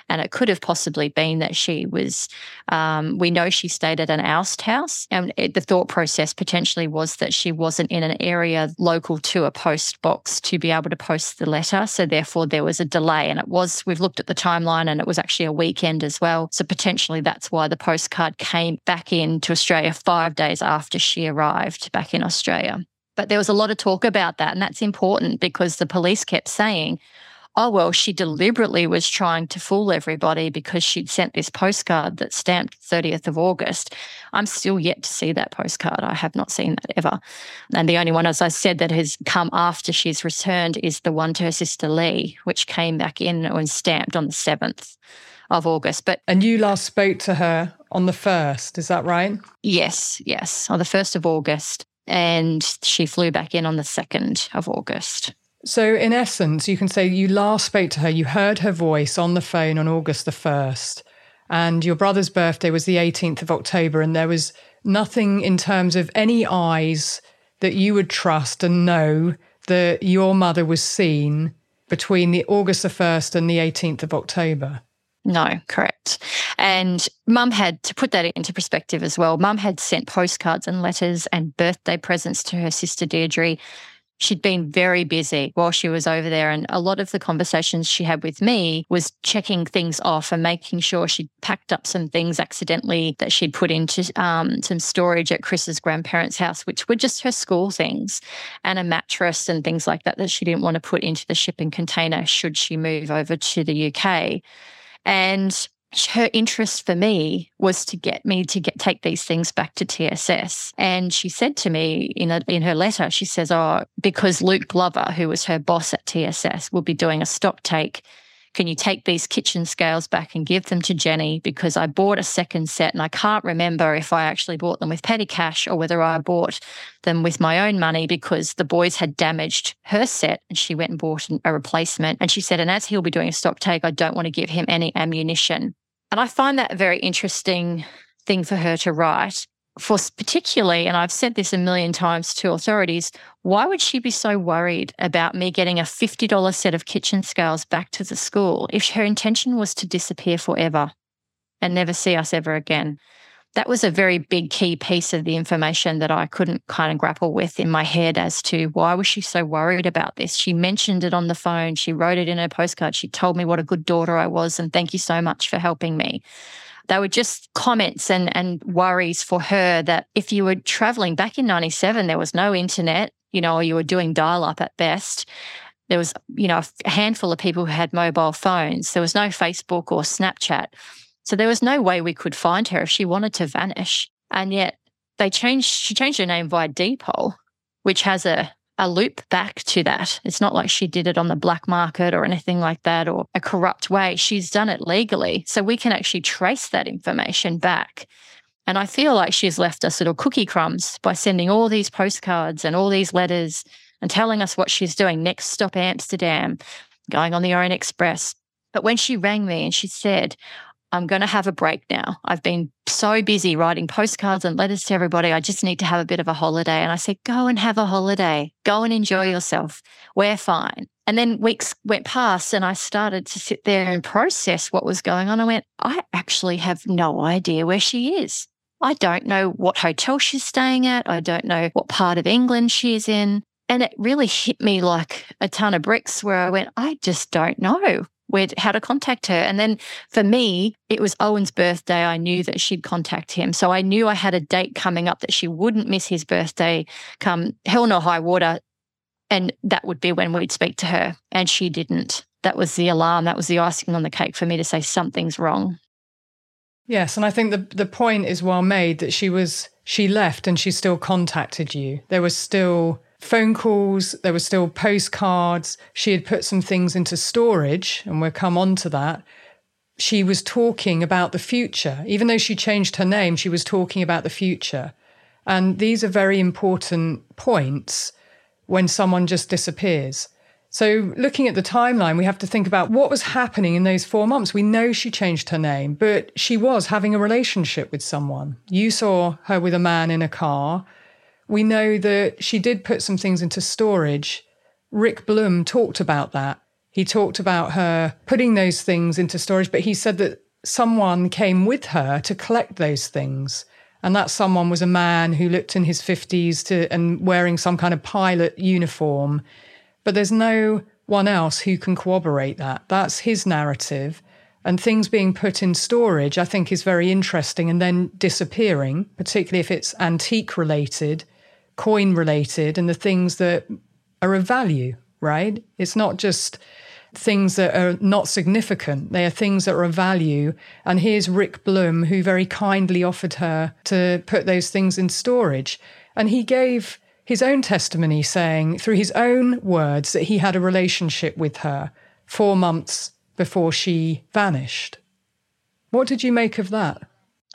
And it could have possibly been that she was, um, we know she stayed at an oast house. And it, the thought process potentially was that she wasn't in an area local to a post box to be able to post the letter. So therefore, there was a delay. And it was, we've looked at the timeline and it was actually a weekend as well. So potentially that's why the postcard came back into Australia five days after she arrived back in Australia. But there was a lot of talk about that. And that's important because the police kept saying, oh, well, she deliberately was trying to fool everybody because she'd sent this postcard that stamped 30th of August. I'm still yet to see that postcard. I have not seen that ever. And the only one, as I said, that has come after she's returned is the one to her sister Lee, which came back in and stamped on the 7th of August. But And you last spoke to her on the 1st, is that right? Yes, yes, on the 1st of August. And she flew back in on the 2nd of August. So, in essence, you can say you last spoke to her, you heard her voice on the phone on August the 1st, and your brother's birthday was the 18th of October, and there was nothing in terms of any eyes that you would trust and know that your mother was seen between the August the 1st and the 18th of October. No, correct. And mum had, to put that into perspective as well, mum had sent postcards and letters and birthday presents to her sister Deirdre she'd been very busy while she was over there. And a lot of the conversations she had with me was checking things off and making sure she'd packed up some things accidentally that she'd put into um, some storage at Chris's grandparents' house, which were just her school things and a mattress and things like that that she didn't want to put into the shipping container should she move over to the UK. And her interest for me was to get me to get take these things back to TSS. And she said to me in a, in her letter, she says, "Oh, because Luke Glover, who was her boss at TSS, will be doing a stock take." Can you take these kitchen scales back and give them to Jenny? Because I bought a second set and I can't remember if I actually bought them with petty cash or whether I bought them with my own money because the boys had damaged her set and she went and bought a replacement. And she said, and as he'll be doing a stock take, I don't want to give him any ammunition. And I find that a very interesting thing for her to write. For particularly, and I've said this a million times to authorities, why would she be so worried about me getting a $50 set of kitchen scales back to the school if her intention was to disappear forever and never see us ever again? That was a very big key piece of the information that I couldn't kind of grapple with in my head as to why was she so worried about this. She mentioned it on the phone, she wrote it in her postcard, she told me what a good daughter I was and thank you so much for helping me. They were just comments and, and worries for her that if you were traveling back in 97, there was no internet, you know, or you were doing dial up at best. There was, you know, a handful of people who had mobile phones. There was no Facebook or Snapchat. So there was no way we could find her if she wanted to vanish. And yet they changed, she changed her name via deed poll, which has a, a loop back to that. It's not like she did it on the black market or anything like that or a corrupt way. She's done it legally. So we can actually trace that information back. And I feel like she's left us little cookie crumbs by sending all these postcards and all these letters and telling us what she's doing. Next stop, Amsterdam, going on the Orient Express. But when she rang me and she said, I'm going to have a break now. I've been so busy writing postcards and letters to everybody. I just need to have a bit of a holiday. And I said, go and have a holiday. Go and enjoy yourself. We're fine. And then weeks went past and I started to sit there and process what was going on. I went, I actually have no idea where she is. I don't know what hotel she's staying at. I don't know what part of England she's in. And it really hit me like a ton of bricks where I went, I just don't know. Where how to contact her. And then for me, it was Owen's birthday. I knew that she'd contact him. So I knew I had a date coming up that she wouldn't miss his birthday come hell nor high water. And that would be when we'd speak to her. And she didn't. That was the alarm. That was the icing on the cake for me to say something's wrong. Yes, and I think the the point is well made that she was she left and she still contacted you. There was still phone calls, there were still postcards. She had put some things into storage, and we'll come on to that. She was talking about the future. Even though she changed her name, she was talking about the future. And these are very important points when someone just disappears. So, looking at the timeline, we have to think about what was happening in those four months. We know she changed her name, but she was having a relationship with someone. You saw her with a man in a car. We know that she did put some things into storage. Rick Blum talked about that. He talked about her putting those things into storage, but he said that someone came with her to collect those things. And that someone was a man who looked in his 50s to, and wearing some kind of pilot uniform. But there's no one else who can corroborate that. That's his narrative. And things being put in storage, I think, is very interesting and then disappearing, particularly if it's antique related coin related and the things that are of value, right? It's not just things that are not significant. They are things that are of value. And here's Rick Blum, who very kindly offered her to put those things in storage. And he gave his own testimony saying, through his own words, that he had a relationship with her four months before she vanished. What did you make of that?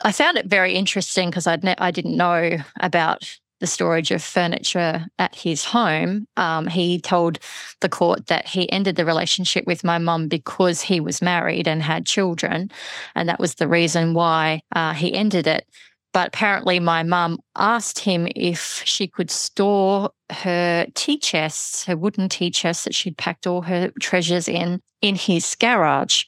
I found it very interesting because ne- I didn't know about the storage of furniture at his home, um, he told the court that he ended the relationship with my mum because he was married and had children. And that was the reason why uh, he ended it. But apparently, my mum asked him if she could store her tea chests, her wooden tea chests that she'd packed all her treasures in, in his garage.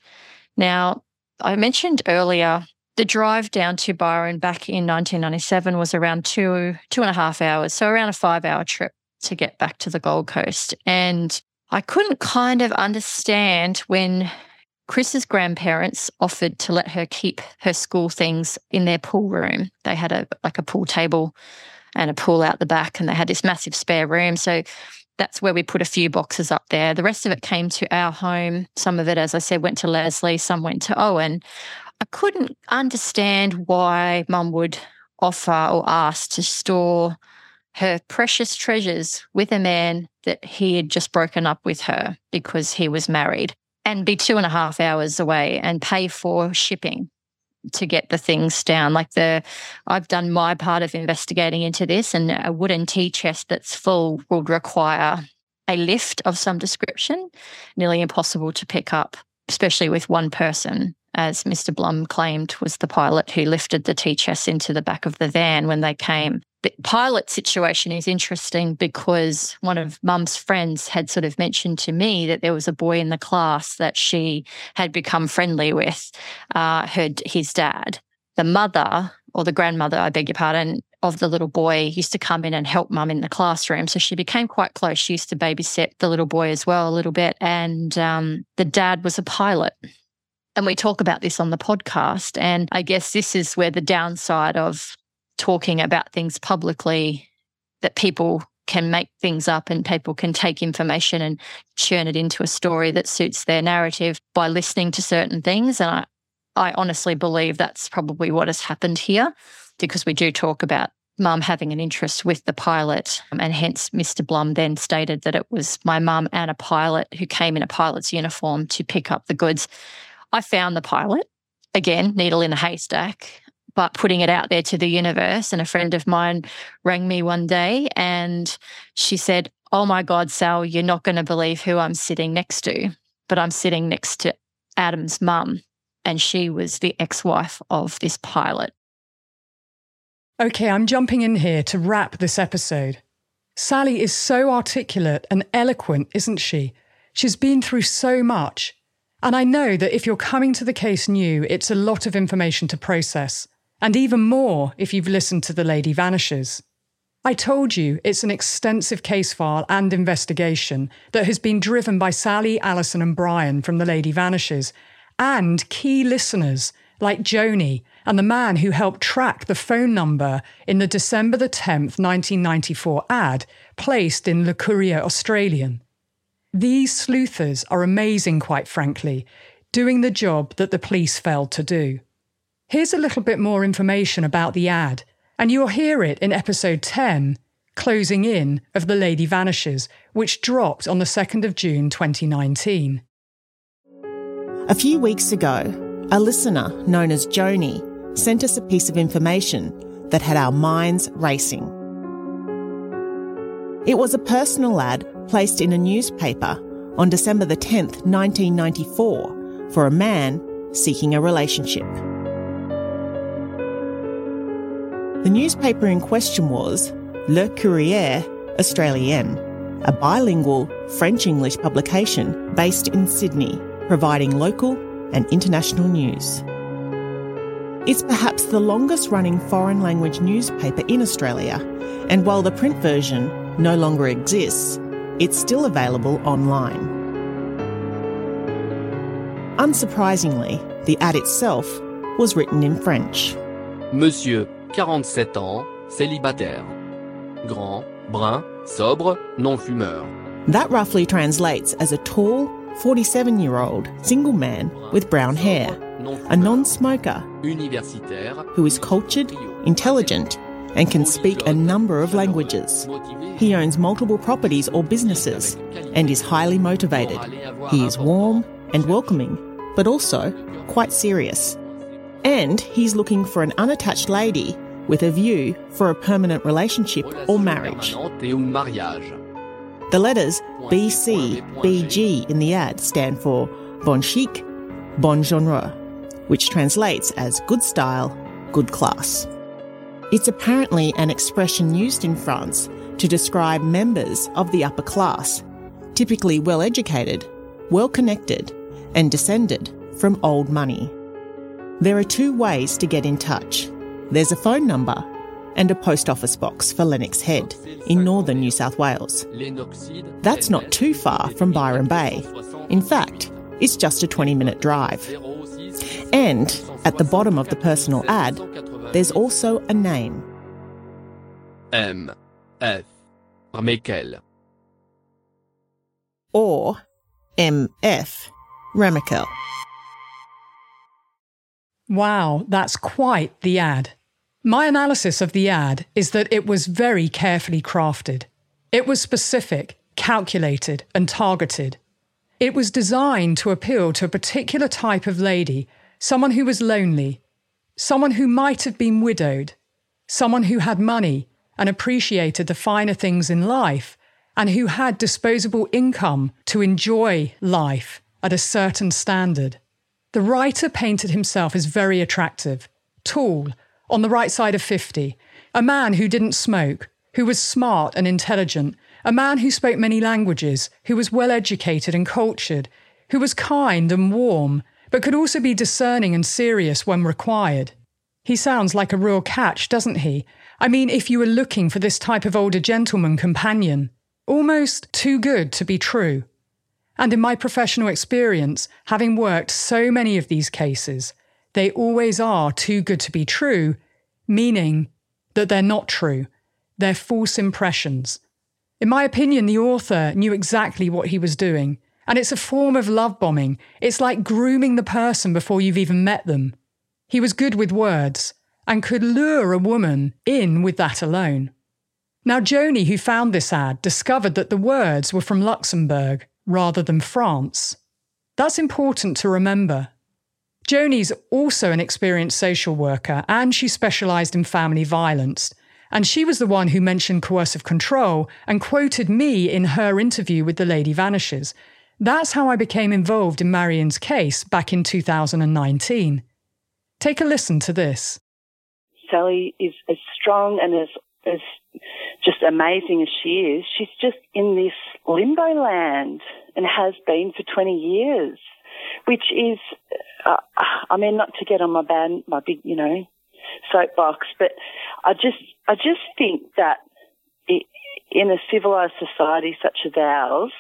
Now, I mentioned earlier the drive down to Byron back in 1997 was around two, two and a half hours. So around a five hour trip to get back to the Gold Coast. And I couldn't kind of understand when Chris's grandparents offered to let her keep her school things in their pool room. They had a like a pool table and a pool out the back, and they had this massive spare room. So that's where we put a few boxes up there. The rest of it came to our home. Some of it, as I said, went to Leslie, some went to Owen. I couldn't understand why mum would offer or ask to store her precious treasures with a man that he had just broken up with her because he was married and be two and a half hours away and pay for shipping to get the things down. Like the, I've done my part of investigating into this, and a wooden tea chest that's full would require a lift of some description, nearly impossible to pick up, especially with one person as Mr. Blum claimed was the pilot who lifted the tea chest into the back of the van when they came. The pilot situation is interesting because one of mum's friends had sort of mentioned to me that there was a boy in the class that she had become friendly with, uh, her, his dad. The mother, or the grandmother, I beg your pardon, of the little boy used to come in and help mum in the classroom. So she became quite close. She used to babysit the little boy as well a little bit. And um, the dad was a pilot. And we talk about this on the podcast. And I guess this is where the downside of talking about things publicly that people can make things up and people can take information and churn it into a story that suits their narrative by listening to certain things. And I, I honestly believe that's probably what has happened here because we do talk about mum having an interest with the pilot. Um, and hence, Mr. Blum then stated that it was my mum and a pilot who came in a pilot's uniform to pick up the goods. I found the pilot, again, needle in a haystack, but putting it out there to the universe. And a friend of mine rang me one day and she said, Oh my God, Sal, you're not going to believe who I'm sitting next to. But I'm sitting next to Adam's mum, and she was the ex wife of this pilot. Okay, I'm jumping in here to wrap this episode. Sally is so articulate and eloquent, isn't she? She's been through so much. And I know that if you're coming to the case new, it's a lot of information to process, and even more if you've listened to The Lady Vanishes. I told you it's an extensive case file and investigation that has been driven by Sally, Alison, and Brian from The Lady Vanishes, and key listeners like Joni and the man who helped track the phone number in the December the 10th, 1994 ad placed in Le Courrier Australien. These sleuthers are amazing, quite frankly, doing the job that the police failed to do. Here's a little bit more information about the ad, and you'll hear it in episode 10, Closing In, of The Lady Vanishes, which dropped on the 2nd of June 2019. A few weeks ago, a listener known as Joni sent us a piece of information that had our minds racing. It was a personal ad placed in a newspaper on December the 10th, 1994, for a man seeking a relationship. The newspaper in question was Le Courrier Australien, a bilingual French English publication based in Sydney, providing local and international news. It's perhaps the longest running foreign language newspaper in Australia, and while the print version no longer exists, it's still available online. Unsurprisingly, the ad itself was written in French. Monsieur, 47 ans, célibataire. Grand, brun, sobre, non-fumeur. That roughly translates as a tall, 47 year old single man with brown hair a non smoker who is cultured, intelligent, and can speak a number of languages. He owns multiple properties or businesses and is highly motivated. He is warm and welcoming, but also quite serious. And he's looking for an unattached lady with a view for a permanent relationship or marriage. The letters BC, BG in the ad stand for Bon Chic, Bon Genre which translates as good style, good class. It's apparently an expression used in France to describe members of the upper class, typically well educated, well connected, and descended from old money. There are two ways to get in touch there's a phone number and a post office box for Lennox Head in northern New South Wales. That's not too far from Byron Bay. In fact, it's just a 20 minute drive. And at the bottom of the personal ad, there's also a name. M. F. Remakel. Or M.F. Remakel. Wow, that's quite the ad. My analysis of the ad is that it was very carefully crafted. It was specific, calculated, and targeted. It was designed to appeal to a particular type of lady someone who was lonely, someone who might have been widowed, someone who had money and appreciated the finer things in life, and who had disposable income to enjoy life at a certain standard. The writer painted himself as very attractive, tall, on the right side of 50, a man who didn't smoke, who was smart and intelligent, a man who spoke many languages, who was well educated and cultured, who was kind and warm, but could also be discerning and serious when required. He sounds like a real catch, doesn't he? I mean, if you were looking for this type of older gentleman companion, almost too good to be true. And in my professional experience, having worked so many of these cases, they always are too good to be true, meaning that they're not true. They're false impressions. In my opinion, the author knew exactly what he was doing and it's a form of love bombing. It's like grooming the person before you've even met them. He was good with words and could lure a woman in with that alone. Now, Joni, who found this ad, discovered that the words were from Luxembourg rather than France. That's important to remember. Joni's also an experienced social worker and she specialised in family violence. And she was the one who mentioned coercive control and quoted me in her interview with The Lady Vanishes, that's how I became involved in Marion's case back in 2019. Take a listen to this. Sally is as strong and as, as just amazing as she is. She's just in this limbo land and has been for 20 years, which is, uh, I mean, not to get on my bad, my big, you know, soapbox, but I just, I just think that in a civilized society such as ours,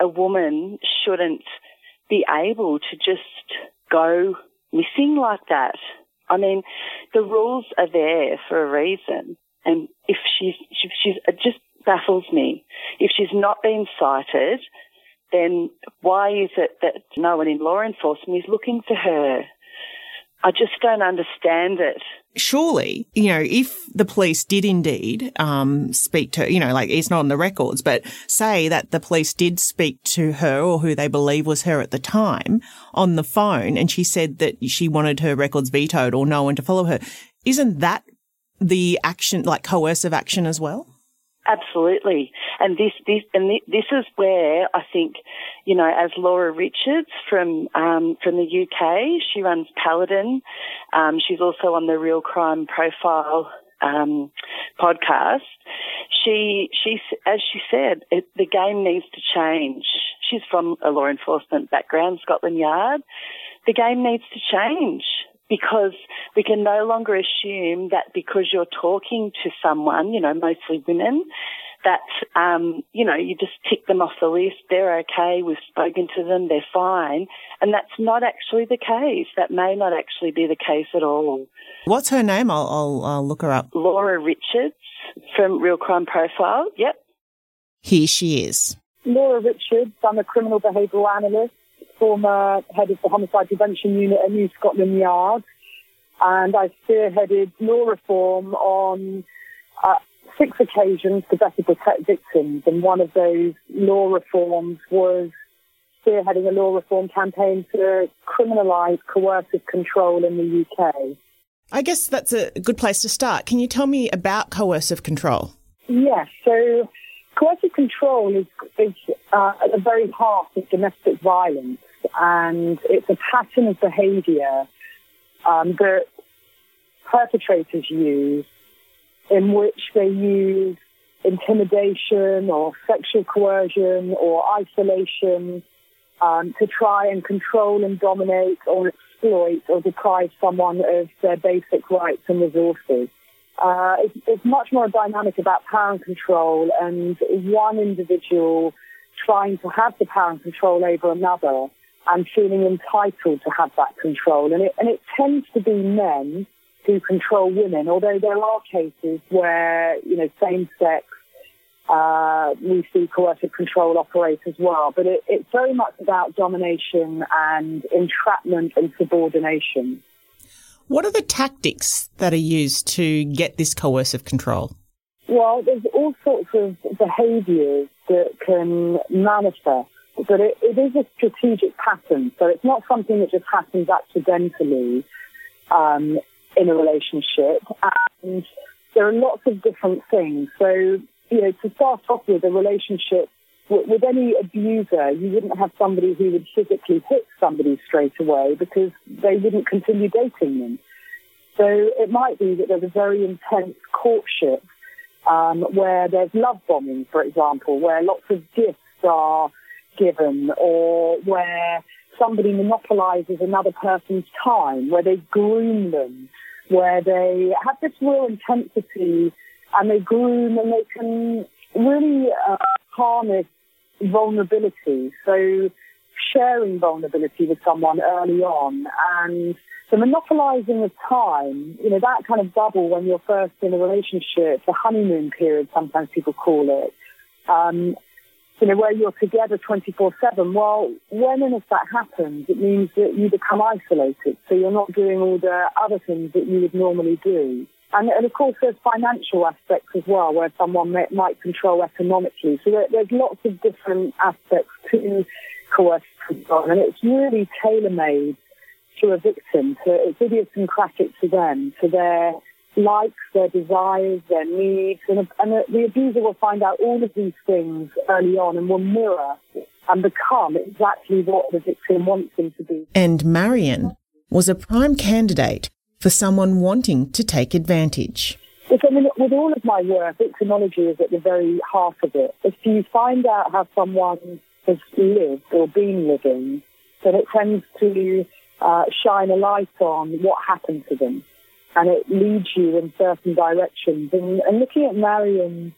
a woman shouldn't be able to just go missing like that. I mean, the rules are there for a reason. And if she's, she's, it just baffles me. If she's not been sighted, then why is it that no one in law enforcement is looking for her? I just don't understand it. Surely, you know, if the police did indeed um, speak to, you know, like it's not on the records, but say that the police did speak to her or who they believe was her at the time on the phone, and she said that she wanted her records vetoed or no one to follow her, isn't that the action, like coercive action as well? Absolutely. And this, this, and this is where I think, you know, as Laura Richards from, um, from the UK, she runs Paladin. Um, she's also on the Real Crime Profile, um, podcast. She, she, as she said, it, the game needs to change. She's from a law enforcement background, Scotland Yard. The game needs to change because we can no longer assume that because you're talking to someone, you know, mostly women, that, um, you know, you just tick them off the list. They're okay. We've spoken to them. They're fine. And that's not actually the case. That may not actually be the case at all. What's her name? I'll, I'll, I'll look her up. Laura Richards from Real Crime Profile. Yep. Here she is. Laura Richards. I'm a criminal behavioural analyst former head of the Homicide Prevention Unit at New Scotland Yard, and I spearheaded law reform on uh, six occasions to better protect victims. And one of those law reforms was spearheading a law reform campaign to criminalise coercive control in the UK. I guess that's a good place to start. Can you tell me about coercive control? Yes. So coercive control is, is uh, at the very heart of domestic violence and it's a pattern of behaviour um, that perpetrators use in which they use intimidation or sexual coercion or isolation um, to try and control and dominate or exploit or deprive someone of their basic rights and resources. Uh, it's, it's, much more dynamic about power and control and one individual trying to have the power and control over another and feeling entitled to have that control. And it, and it tends to be men who control women, although there are cases where, you know, same sex, uh, we see coercive control operate as well. But it, it's very much about domination and entrapment and subordination. What are the tactics that are used to get this coercive control? Well, there's all sorts of behaviours that can manifest but it, it is a strategic pattern. So it's not something that just happens accidentally um, in a relationship. And there are lots of different things. So, you know, to start off with a relationship with, with any abuser, you wouldn't have somebody who would physically hit somebody straight away because they wouldn't continue dating them. So it might be that there's a very intense courtship um, where there's love bombing, for example, where lots of gifts are given or where somebody monopolizes another person's time, where they groom them, where they have this real intensity and they groom and they can really uh, harness vulnerability. So sharing vulnerability with someone early on and the monopolizing of time, you know, that kind of bubble when you're first in a relationship, the honeymoon period, sometimes people call it, um, you know, where you're together 24-7. Well, when and if that happens, it means that you become isolated. So you're not doing all the other things that you would normally do. And, and of course, there's financial aspects as well, where someone may, might control economically. So there, there's lots of different aspects to coercive control, and it's really tailor-made to a victim. So it's idiosyncratic to them, to their likes, their desires, their needs, and, and the abuser will find out all of these things early on and will mirror and become exactly what the victim wants them to be. And Marion was a prime candidate for someone wanting to take advantage. I mean, with all of my work, victimology is at the very heart of it. If you find out how someone has lived or been living, then it tends to uh, shine a light on what happened to them and it leads you in certain directions. And, and looking at Marion's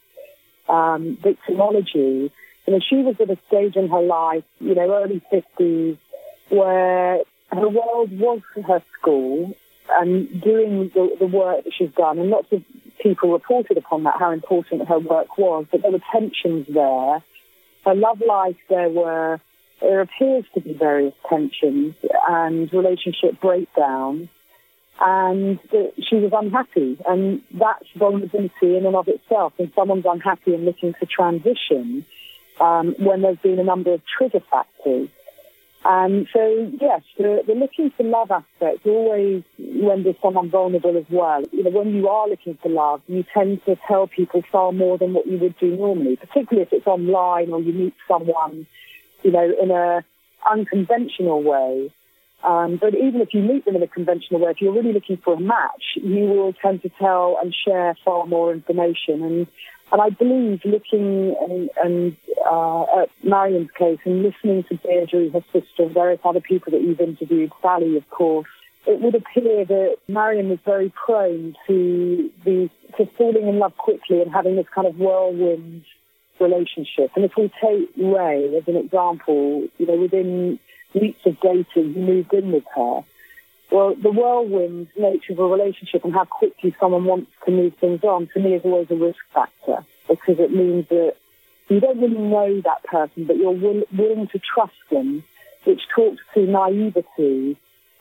um, victimology, you know, she was at a stage in her life, you know, early 50s, where her world was her school and doing the, the work that she's done. And lots of people reported upon that, how important her work was, but there were tensions there. Her love life, there were, there appears to be various tensions and relationship breakdowns and she was unhappy. And that's vulnerability in and of itself. When someone's unhappy and looking to transition, um, when there's been a number of trigger factors. And so, yes, the, the looking for love aspect always when there's someone vulnerable as well. You know, when you are looking for love, you tend to tell people far more than what you would do normally, particularly if it's online or you meet someone, you know, in a unconventional way. Um, but even if you meet them in a conventional way, if you're really looking for a match, you will tend to tell and share far more information. And and I believe looking and, and uh, at Marion's case and listening to Deirdre, her sister, various other people that you've interviewed, Sally, of course, it would appear that Marion was very prone to the to falling in love quickly and having this kind of whirlwind relationship. And if we take Ray as an example, you know, within weeks of he moved in with her. Well, the whirlwind nature of a relationship and how quickly someone wants to move things on, to me, is always a risk factor because it means that you don't really know that person, but you're will, willing to trust them, which talks to naivety.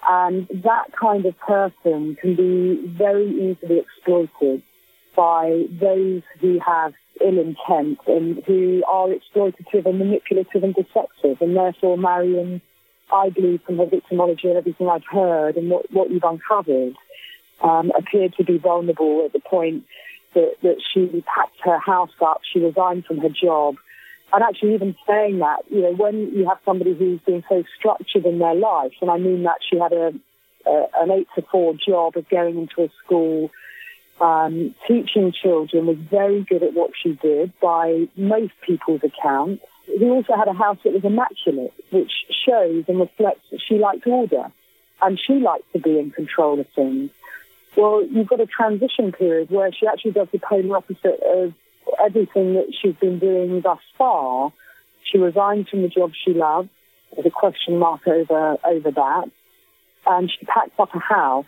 And that kind of person can be very easily exploited by those who have ill intent and who are exploitative and manipulative and deceptive. And therefore, Marion I believe from her victimology and everything I've heard and what, what you've uncovered, um, appeared to be vulnerable at the point that, that she packed her house up, she resigned from her job. And actually even saying that, you know, when you have somebody who's been so structured in their life, and I mean that she had a, a an eight to four job of going into a school, um, teaching children, was very good at what she did by most people's accounts he also had a house that was immaculate, which shows and reflects that she liked order and she liked to be in control of things. Well, you've got a transition period where she actually does the polar opposite of everything that she's been doing thus far. She resigns from the job she loves. There's a question mark over over that, and she packs up a house.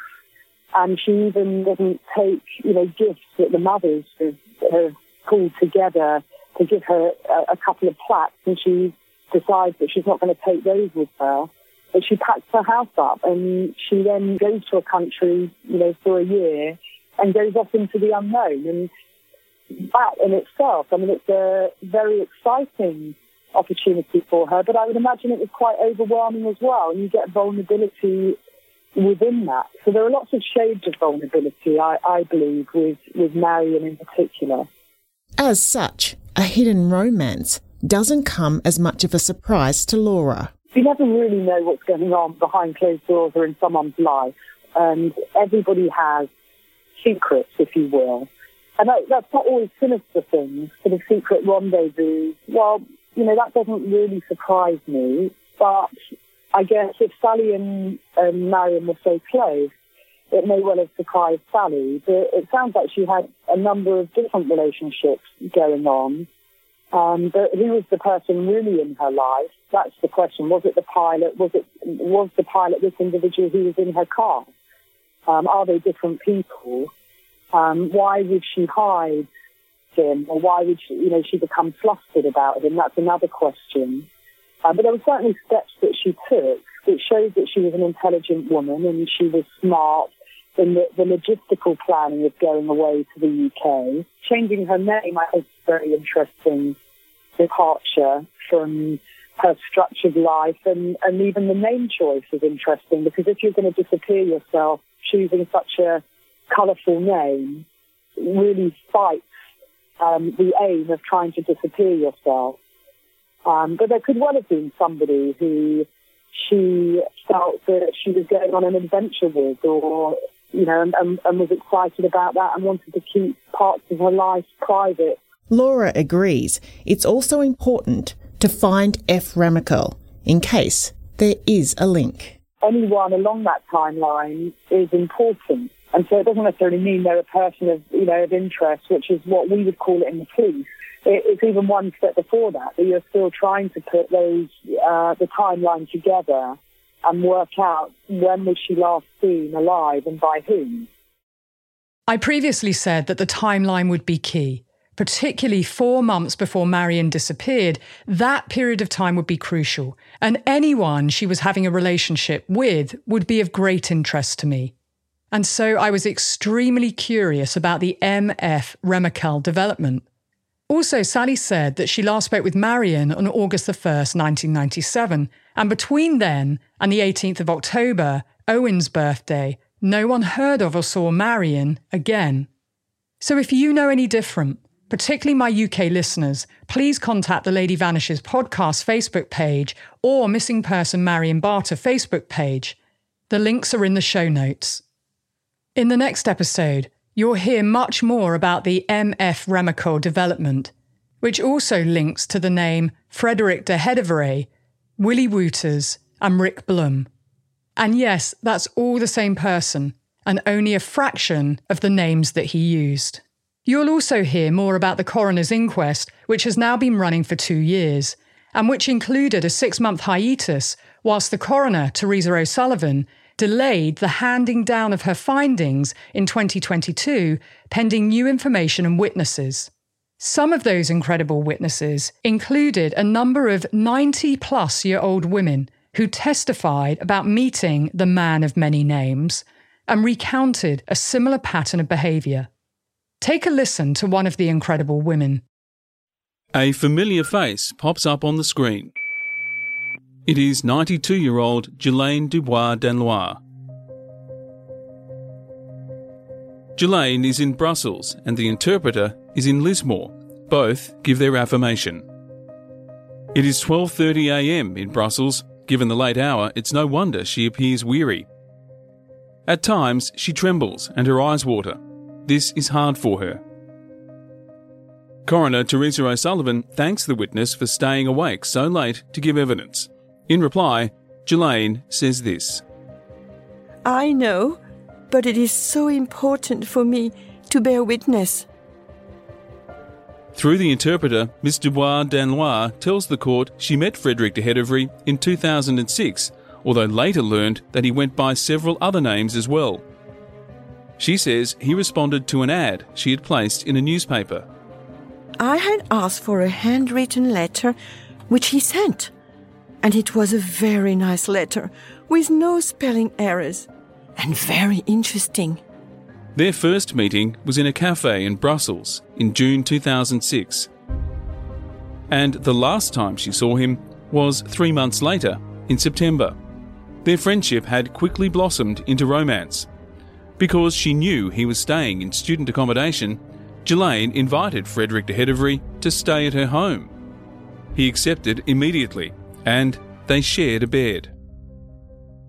And she even doesn't take, you know, gifts that the mothers have, have pulled together to give her a, a couple of plaques, and she decides that she's not going to take those with her. But she packs her house up, and she then goes to a country, you know, for a year, and goes off into the unknown. And that in itself, I mean, it's a very exciting opportunity for her, but I would imagine it was quite overwhelming as well. And you get vulnerability within that. So there are lots of shades of vulnerability, I, I believe, with, with Marion in particular. As such, a hidden romance doesn't come as much of a surprise to Laura. You never really know what's going on behind closed doors or in someone's life, and everybody has secrets, if you will. And that, that's not always sinister things, sort of secret rendezvous. Well, you know, that doesn't really surprise me, but I guess if Sally and, and Marion were so close, it may well have surprised Sally, but it sounds like she had a number of different relationships going on. Um, but who was the person really in her life? That's the question. Was it the pilot? Was it was the pilot this individual who was in her car? Um, are they different people? Um, why would she hide him, or why would she, you know, she become flustered about him? That's another question. Uh, but there were certainly steps that she took that showed that she was an intelligent woman and she was smart in the, the logistical planning of going away to the UK. Changing her name, I think, is a very interesting departure from her structured life, and, and even the name choice is interesting because if you're going to disappear yourself, choosing such a colourful name really fights um, the aim of trying to disappear yourself. Um, but there could well have been somebody who she felt that she was going on an adventure with, or you know, and, and, and was excited about that and wanted to keep parts of her life private. Laura agrees it's also important to find F. Remakel in case there is a link. Anyone along that timeline is important. And so it doesn't necessarily mean they're a person of, you know, of interest, which is what we would call it in the police. It, it's even one step before that, that you're still trying to put those, uh, the timeline together and work out when was she last seen alive and by whom. I previously said that the timeline would be key, particularly four months before Marion disappeared. That period of time would be crucial, and anyone she was having a relationship with would be of great interest to me. And so I was extremely curious about the MF Remakel development. Also, Sally said that she last spoke with Marion on August the 1st, 1997, and between then and the 18th of October, Owen's birthday, no one heard of or saw Marion again. So if you know any different, particularly my UK listeners, please contact the Lady Vanishes podcast Facebook page or Missing Person Marion Barter Facebook page. The links are in the show notes. In the next episode, you'll hear much more about the MF Remakel development, which also links to the name Frederick de Hedevere, Willie Wooters, and Rick Blum. And yes, that's all the same person, and only a fraction of the names that he used. You'll also hear more about the coroner's inquest, which has now been running for two years, and which included a six month hiatus whilst the coroner, Teresa O'Sullivan, delayed the handing down of her findings in 2022 pending new information and witnesses. Some of those incredible witnesses included a number of 90 plus year old women who testified about meeting the man of many names and recounted a similar pattern of behaviour. Take a listen to one of the incredible women. A familiar face pops up on the screen. It is 92 year old Ghislaine Dubois Danlois. Ghislaine is in Brussels and the interpreter is in Lismore. Both give their affirmation. It is 12:30 a.m. in Brussels. Given the late hour, it's no wonder she appears weary. At times, she trembles and her eyes water. This is hard for her. Coroner Teresa O'Sullivan thanks the witness for staying awake so late to give evidence. In reply, Ghislaine says this I know, but it is so important for me to bear witness. Through the interpreter, Miss Dubois Danlois tells the court she met Frederick de Hedevere in 2006, although later learned that he went by several other names as well. She says he responded to an ad she had placed in a newspaper. I had asked for a handwritten letter, which he sent. And it was a very nice letter, with no spelling errors, and very interesting. Their first meeting was in a cafe in Brussels in June 2006. And the last time she saw him was three months later, in September. Their friendship had quickly blossomed into romance. Because she knew he was staying in student accommodation, Ghislaine invited Frederick de Hedevere to stay at her home. He accepted immediately, and they shared a bed.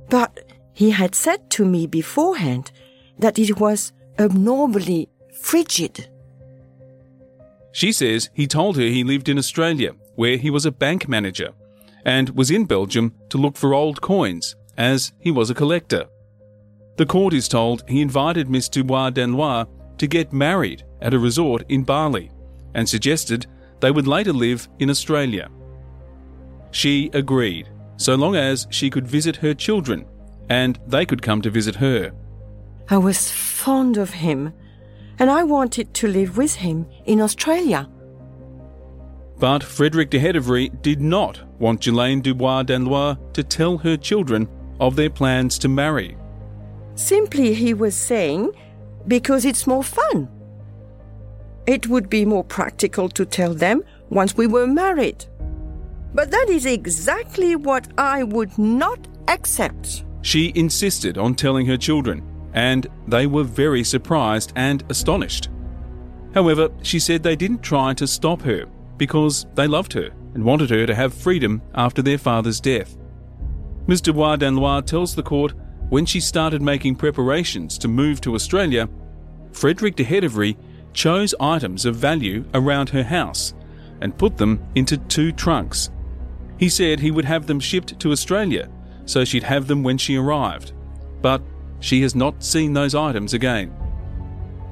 But he had said to me beforehand that it was abnormally frigid. She says he told her he lived in Australia, where he was a bank manager, and was in Belgium to look for old coins, as he was a collector. The court is told he invited Miss Dubois Danlois to get married at a resort in Bali, and suggested they would later live in Australia. She agreed, so long as she could visit her children, and they could come to visit her. I was fond of him, and I wanted to live with him in Australia. But Frederick de Hedevere did not want Ghislaine Dubois Danlois to tell her children of their plans to marry. Simply, he was saying, because it's more fun. It would be more practical to tell them once we were married. But that is exactly what I would not accept. She insisted on telling her children, and they were very surprised and astonished. However, she said they didn't try to stop her because they loved her and wanted her to have freedom after their father's death. Ms. Dubois Danlois tells the court when she started making preparations to move to Australia, Frederick de Hedevere chose items of value around her house and put them into two trunks. He said he would have them shipped to Australia so she'd have them when she arrived. But she has not seen those items again.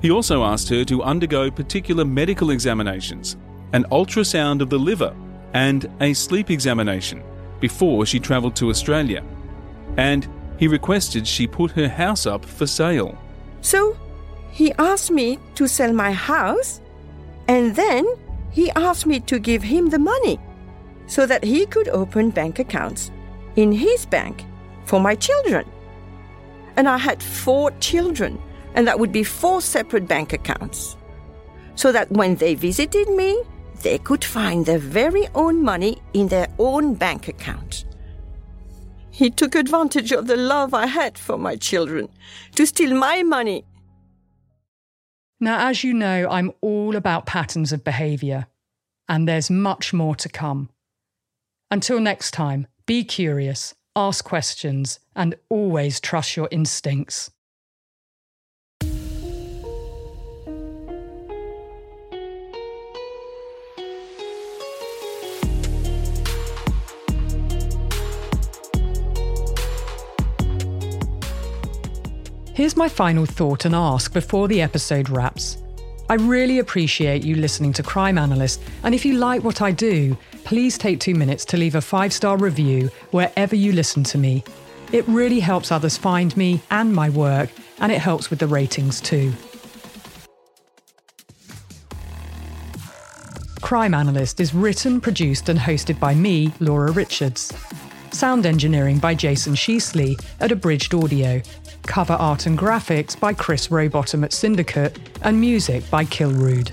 He also asked her to undergo particular medical examinations, an ultrasound of the liver, and a sleep examination before she travelled to Australia. And he requested she put her house up for sale. So he asked me to sell my house, and then he asked me to give him the money so that he could open bank accounts in his bank for my children. And I had four children, and that would be four separate bank accounts. So that when they visited me, they could find their very own money in their own bank account. He took advantage of the love I had for my children to steal my money. Now, as you know, I'm all about patterns of behaviour, and there's much more to come. Until next time, be curious, ask questions, and always trust your instincts. Here's my final thought and ask before the episode wraps. I really appreciate you listening to Crime Analyst, and if you like what I do, please take two minutes to leave a five star review wherever you listen to me. It really helps others find me and my work, and it helps with the ratings too. Crime Analyst is written, produced, and hosted by me, Laura Richards. Sound engineering by Jason Sheasley at Abridged Audio. Cover art and graphics by Chris Rowbottom at Syndicate, and music by Kilrude.